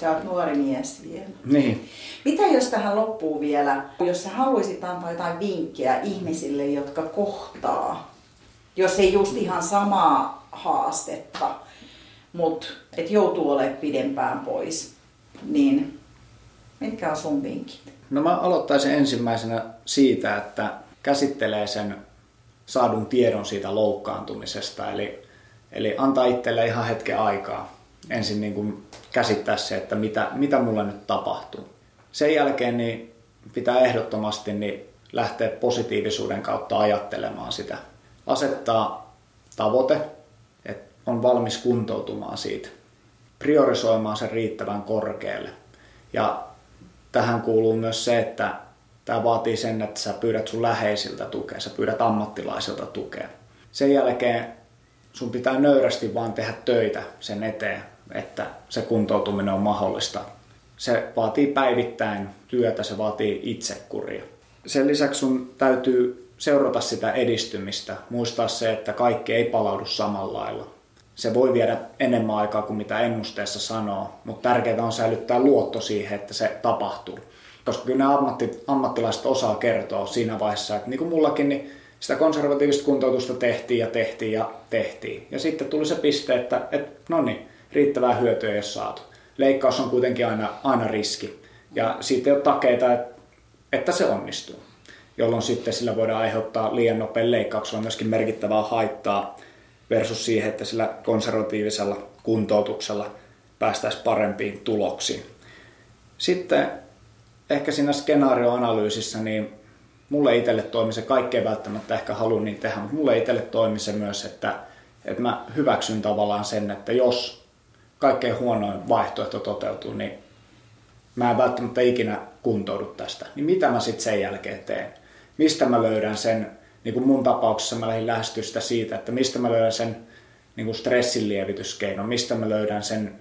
Sä oot nuori mies vielä.
Niin.
Mitä jos tähän loppuu vielä, jos sä haluaisit antaa jotain vinkkejä ihmisille, jotka kohtaa, jos ei just ihan samaa haastetta, mutta et joutuu olemaan pidempään pois, niin mitkä on sun vinkit?
No mä aloittaisin ensimmäisenä siitä, että käsittelee sen saadun tiedon siitä loukkaantumisesta. Eli, eli antaa itselle ihan hetken aikaa ensin niin kuin käsittää se, että mitä, mitä mulla nyt tapahtuu. Sen jälkeen niin pitää ehdottomasti niin lähteä positiivisuuden kautta ajattelemaan sitä. Asettaa tavoite, että on valmis kuntoutumaan siitä. Priorisoimaan sen riittävän korkealle. Ja tähän kuuluu myös se, että tämä vaatii sen, että sä pyydät sun läheisiltä tukea, sä pyydät ammattilaisilta tukea. Sen jälkeen sun pitää nöyrästi vaan tehdä töitä sen eteen, että se kuntoutuminen on mahdollista. Se vaatii päivittäin työtä, se vaatii itsekuria. Sen lisäksi sun täytyy seurata sitä edistymistä, muistaa se, että kaikki ei palaudu samalla lailla se voi viedä enemmän aikaa kuin mitä ennusteessa sanoo, mutta tärkeää on säilyttää luotto siihen, että se tapahtuu. Koska kyllä nämä ammatti, ammattilaiset osaa kertoa siinä vaiheessa, että niin kuin mullakin, niin sitä konservatiivista kuntoutusta tehtiin ja tehtiin ja tehtiin. Ja sitten tuli se piste, että, että no niin, riittävää hyötyä ei ole saatu. Leikkaus on kuitenkin aina, aina riski ja siitä ei ole takeita, että se onnistuu jolloin sitten sillä voidaan aiheuttaa liian nopean leikkauksella myöskin merkittävää haittaa versus siihen, että sillä konservatiivisella kuntoutuksella päästäisiin parempiin tuloksiin. Sitten ehkä siinä skenaarioanalyysissä, niin mulle itselle toimi se, kaikkein välttämättä ehkä haluan niin tehdä, mutta mulle itselle toimi se myös, että, että mä hyväksyn tavallaan sen, että jos kaikkein huonoin vaihtoehto toteutuu, niin mä en välttämättä ikinä kuntoudu tästä. Niin mitä mä sitten sen jälkeen teen? Mistä mä löydän sen, niin kuin mun tapauksessa mä lähdin lähestystä siitä, että mistä mä löydän sen niin kuin stressinlievityskeinon, mistä mä löydän sen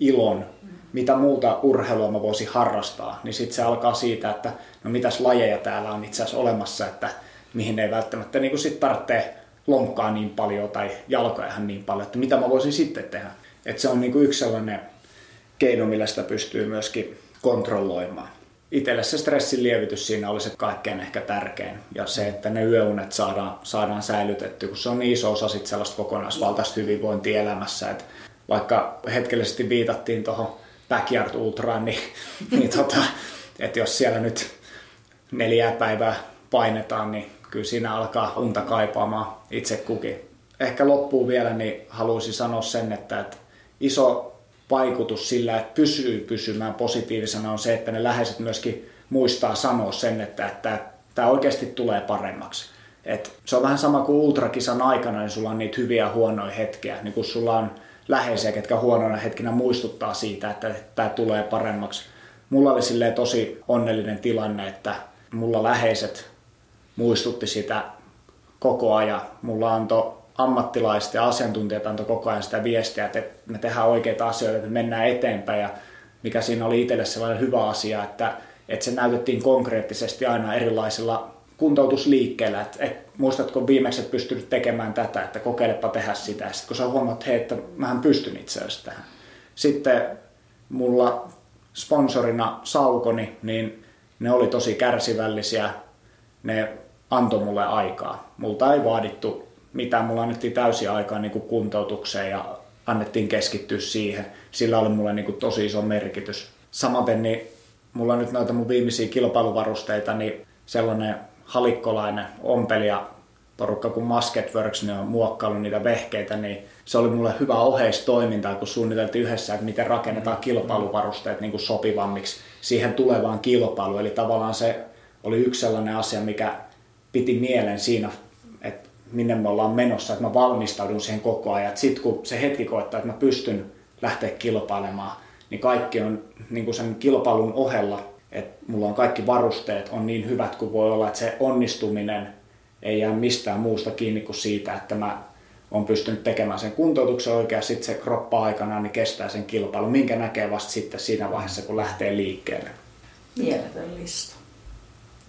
ilon, mitä muuta urheilua mä voisin harrastaa, niin sitten se alkaa siitä, että no mitäs lajeja täällä on itse asiassa olemassa, että mihin ei välttämättä niin kuin sit tarvitse lonkkaa niin paljon tai jalkojahan niin paljon, että mitä mä voisin sitten tehdä. Että se on niin kuin yksi sellainen keino, millä sitä pystyy myöskin kontrolloimaan. Itselle se stressin lievitys siinä oli se kaikkein ehkä tärkein. Ja se, että ne yöunet saadaan, saadaan säilytetty, kun se on niin iso osa sit sellaista kokonaisvaltaista hyvinvointia elämässä. Että vaikka hetkellisesti viitattiin tuohon Backyard Ultraan, niin, niin tota, että jos siellä nyt neljä päivää painetaan, niin kyllä siinä alkaa unta kaipaamaan itse kukin. Ehkä loppuun vielä, niin haluaisin sanoa sen, että, että iso vaikutus sillä, että pysyy pysymään positiivisena on se, että ne läheiset myöskin muistaa sanoa sen, että, että tämä oikeasti tulee paremmaksi. Et se on vähän sama kuin ultrakisan aikana, niin sulla on niitä hyviä huonoja hetkiä. Niin kun sulla on läheisiä, ketkä huonoina hetkinä muistuttaa siitä, että tämä tulee paremmaksi. Mulla oli silleen tosi onnellinen tilanne, että mulla läheiset muistutti sitä koko ajan. Mulla antoi ammattilaiset ja asiantuntijat antoi koko ajan sitä viestiä, että me tehdään oikeita asioita, että me mennään eteenpäin ja mikä siinä oli itselle sellainen hyvä asia, että, että se näytettiin konkreettisesti aina erilaisilla kuntoutusliikkeellä, että, että muistatko viimeksi et pystynyt tekemään tätä, että kokeilepa tehdä sitä. Sitten kun sä huomaat, että hei, että mähän pystyn itse asiassa tähän. Sitten mulla sponsorina Saukoni, niin ne oli tosi kärsivällisiä, ne antoi mulle aikaa. Multa ei vaadittu mitään, mulla annettiin täysin aikaa niin kuin kuntoutukseen ja annettiin keskittyä siihen. Sillä oli mulle niin kuin tosi iso merkitys. Samaten niin mulla on nyt noita mun viimeisiä kilpailuvarusteita, niin sellainen halikkolainen ompelija porukka kuin Masketworks, ne on muokkaillut niitä vehkeitä, niin se oli mulle hyvä oheistoiminta, kun suunniteltiin yhdessä, että miten rakennetaan mm. kilpailuvarusteet niin kuin sopivammiksi siihen tulevaan kilpailuun. Eli tavallaan se oli yksi sellainen asia, mikä piti mielen siinä, minne me ollaan menossa, että mä valmistaudun siihen koko ajan. Sitten kun se hetki koittaa, että mä pystyn lähteä kilpailemaan, niin kaikki on niin kuin sen kilpailun ohella että mulla on kaikki varusteet on niin hyvät kuin voi olla, että se onnistuminen ei jää mistään muusta kiinni kuin siitä, että mä on pystynyt tekemään sen kuntoutuksen oikein sitten se kroppa aikana niin kestää sen kilpailun, minkä näkee vasta sitten siinä vaiheessa, kun lähtee liikkeelle.
Mieletön lista.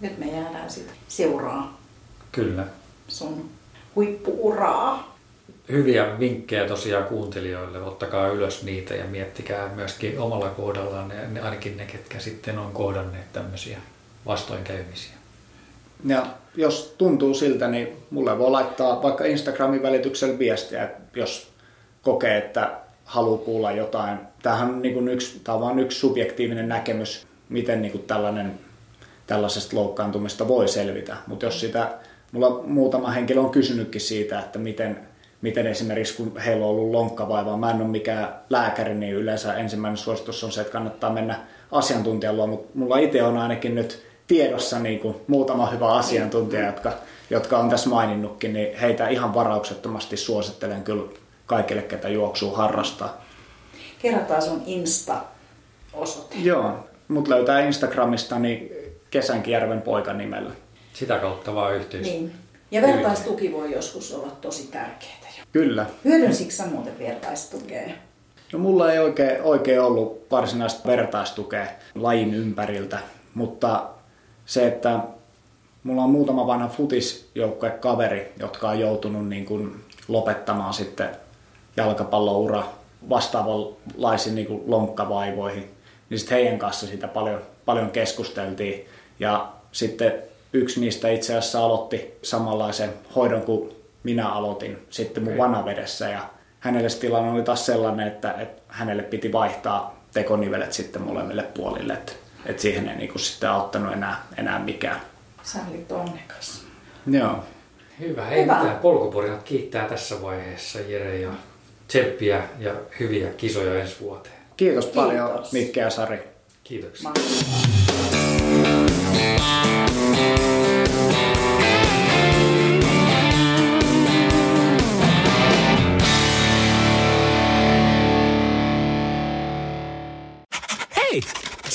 Nyt me jäädään sitten seuraa.
Kyllä.
Sun huippuuraa
hyviä vinkkejä tosiaan kuuntelijoille. Ottakaa ylös niitä ja miettikää myöskin omalla kohdallaan ne, ne, ainakin ne, ketkä sitten on kohdanneet tämmöisiä vastoinkäymisiä.
Ja jos tuntuu siltä, niin mulle voi laittaa vaikka Instagramin välityksellä viestiä, että jos kokee, että haluaa kuulla jotain. Tämähän on, niin kuin yksi, tämä on vain yksi subjektiivinen näkemys, miten niin kuin tällainen, tällaisesta loukkaantumista voi selvitä. Mutta jos sitä, mulla muutama henkilö on kysynytkin siitä, että miten, miten esimerkiksi kun heillä on ollut lonkkavaivaa, mä en ole mikään lääkäri, niin yleensä ensimmäinen suositus on se, että kannattaa mennä asiantuntijan luo, mutta mulla itse on ainakin nyt tiedossa niin kuin muutama hyvä asiantuntija, jotka, jotka on tässä maininnutkin, niin heitä ihan varauksettomasti suosittelen kyllä kaikille, ketä juoksuu harrastaa.
Kerrotaan sun Insta-osoite.
Joo, mut löytää Instagramista niin Kesänkijärven poika nimellä.
Sitä kautta vaan yhteys.
Niin. Ja vertaistuki voi joskus olla tosi tärkeää.
Kyllä.
Hyödynsitkö sä muuten vertaistukea?
No mulla ei oikein, oikein ollut varsinaista vertaistukea lajin ympäriltä, mutta se, että mulla on muutama vanha futisjoukkue kaveri, jotka on joutunut niin kuin lopettamaan sitten jalkapalloura vastaavanlaisiin niin lonkkavaivoihin, niin sitten heidän kanssa sitä paljon, paljon keskusteltiin. Ja sitten yksi niistä itse asiassa aloitti samanlaisen hoidon kuin minä aloitin sitten mun vanavedessä ja hänelle se tilanne oli taas sellainen, että, että hänelle piti vaihtaa tekonivelet sitten molemmille puolille, että, että siihen ei niin sitten auttanut enää, enää mikään.
Sä olit onnekas.
Joo.
Hyvä. Ei
Hyvä.
mitään. Polkuporinat kiittää tässä vaiheessa Jere ja tseppiä ja hyviä kisoja ensi vuoteen.
Kiitos, paljon
Kiitos.
Mikke ja Sari.
Kiitoksia.
Mahtavaa.
Hei!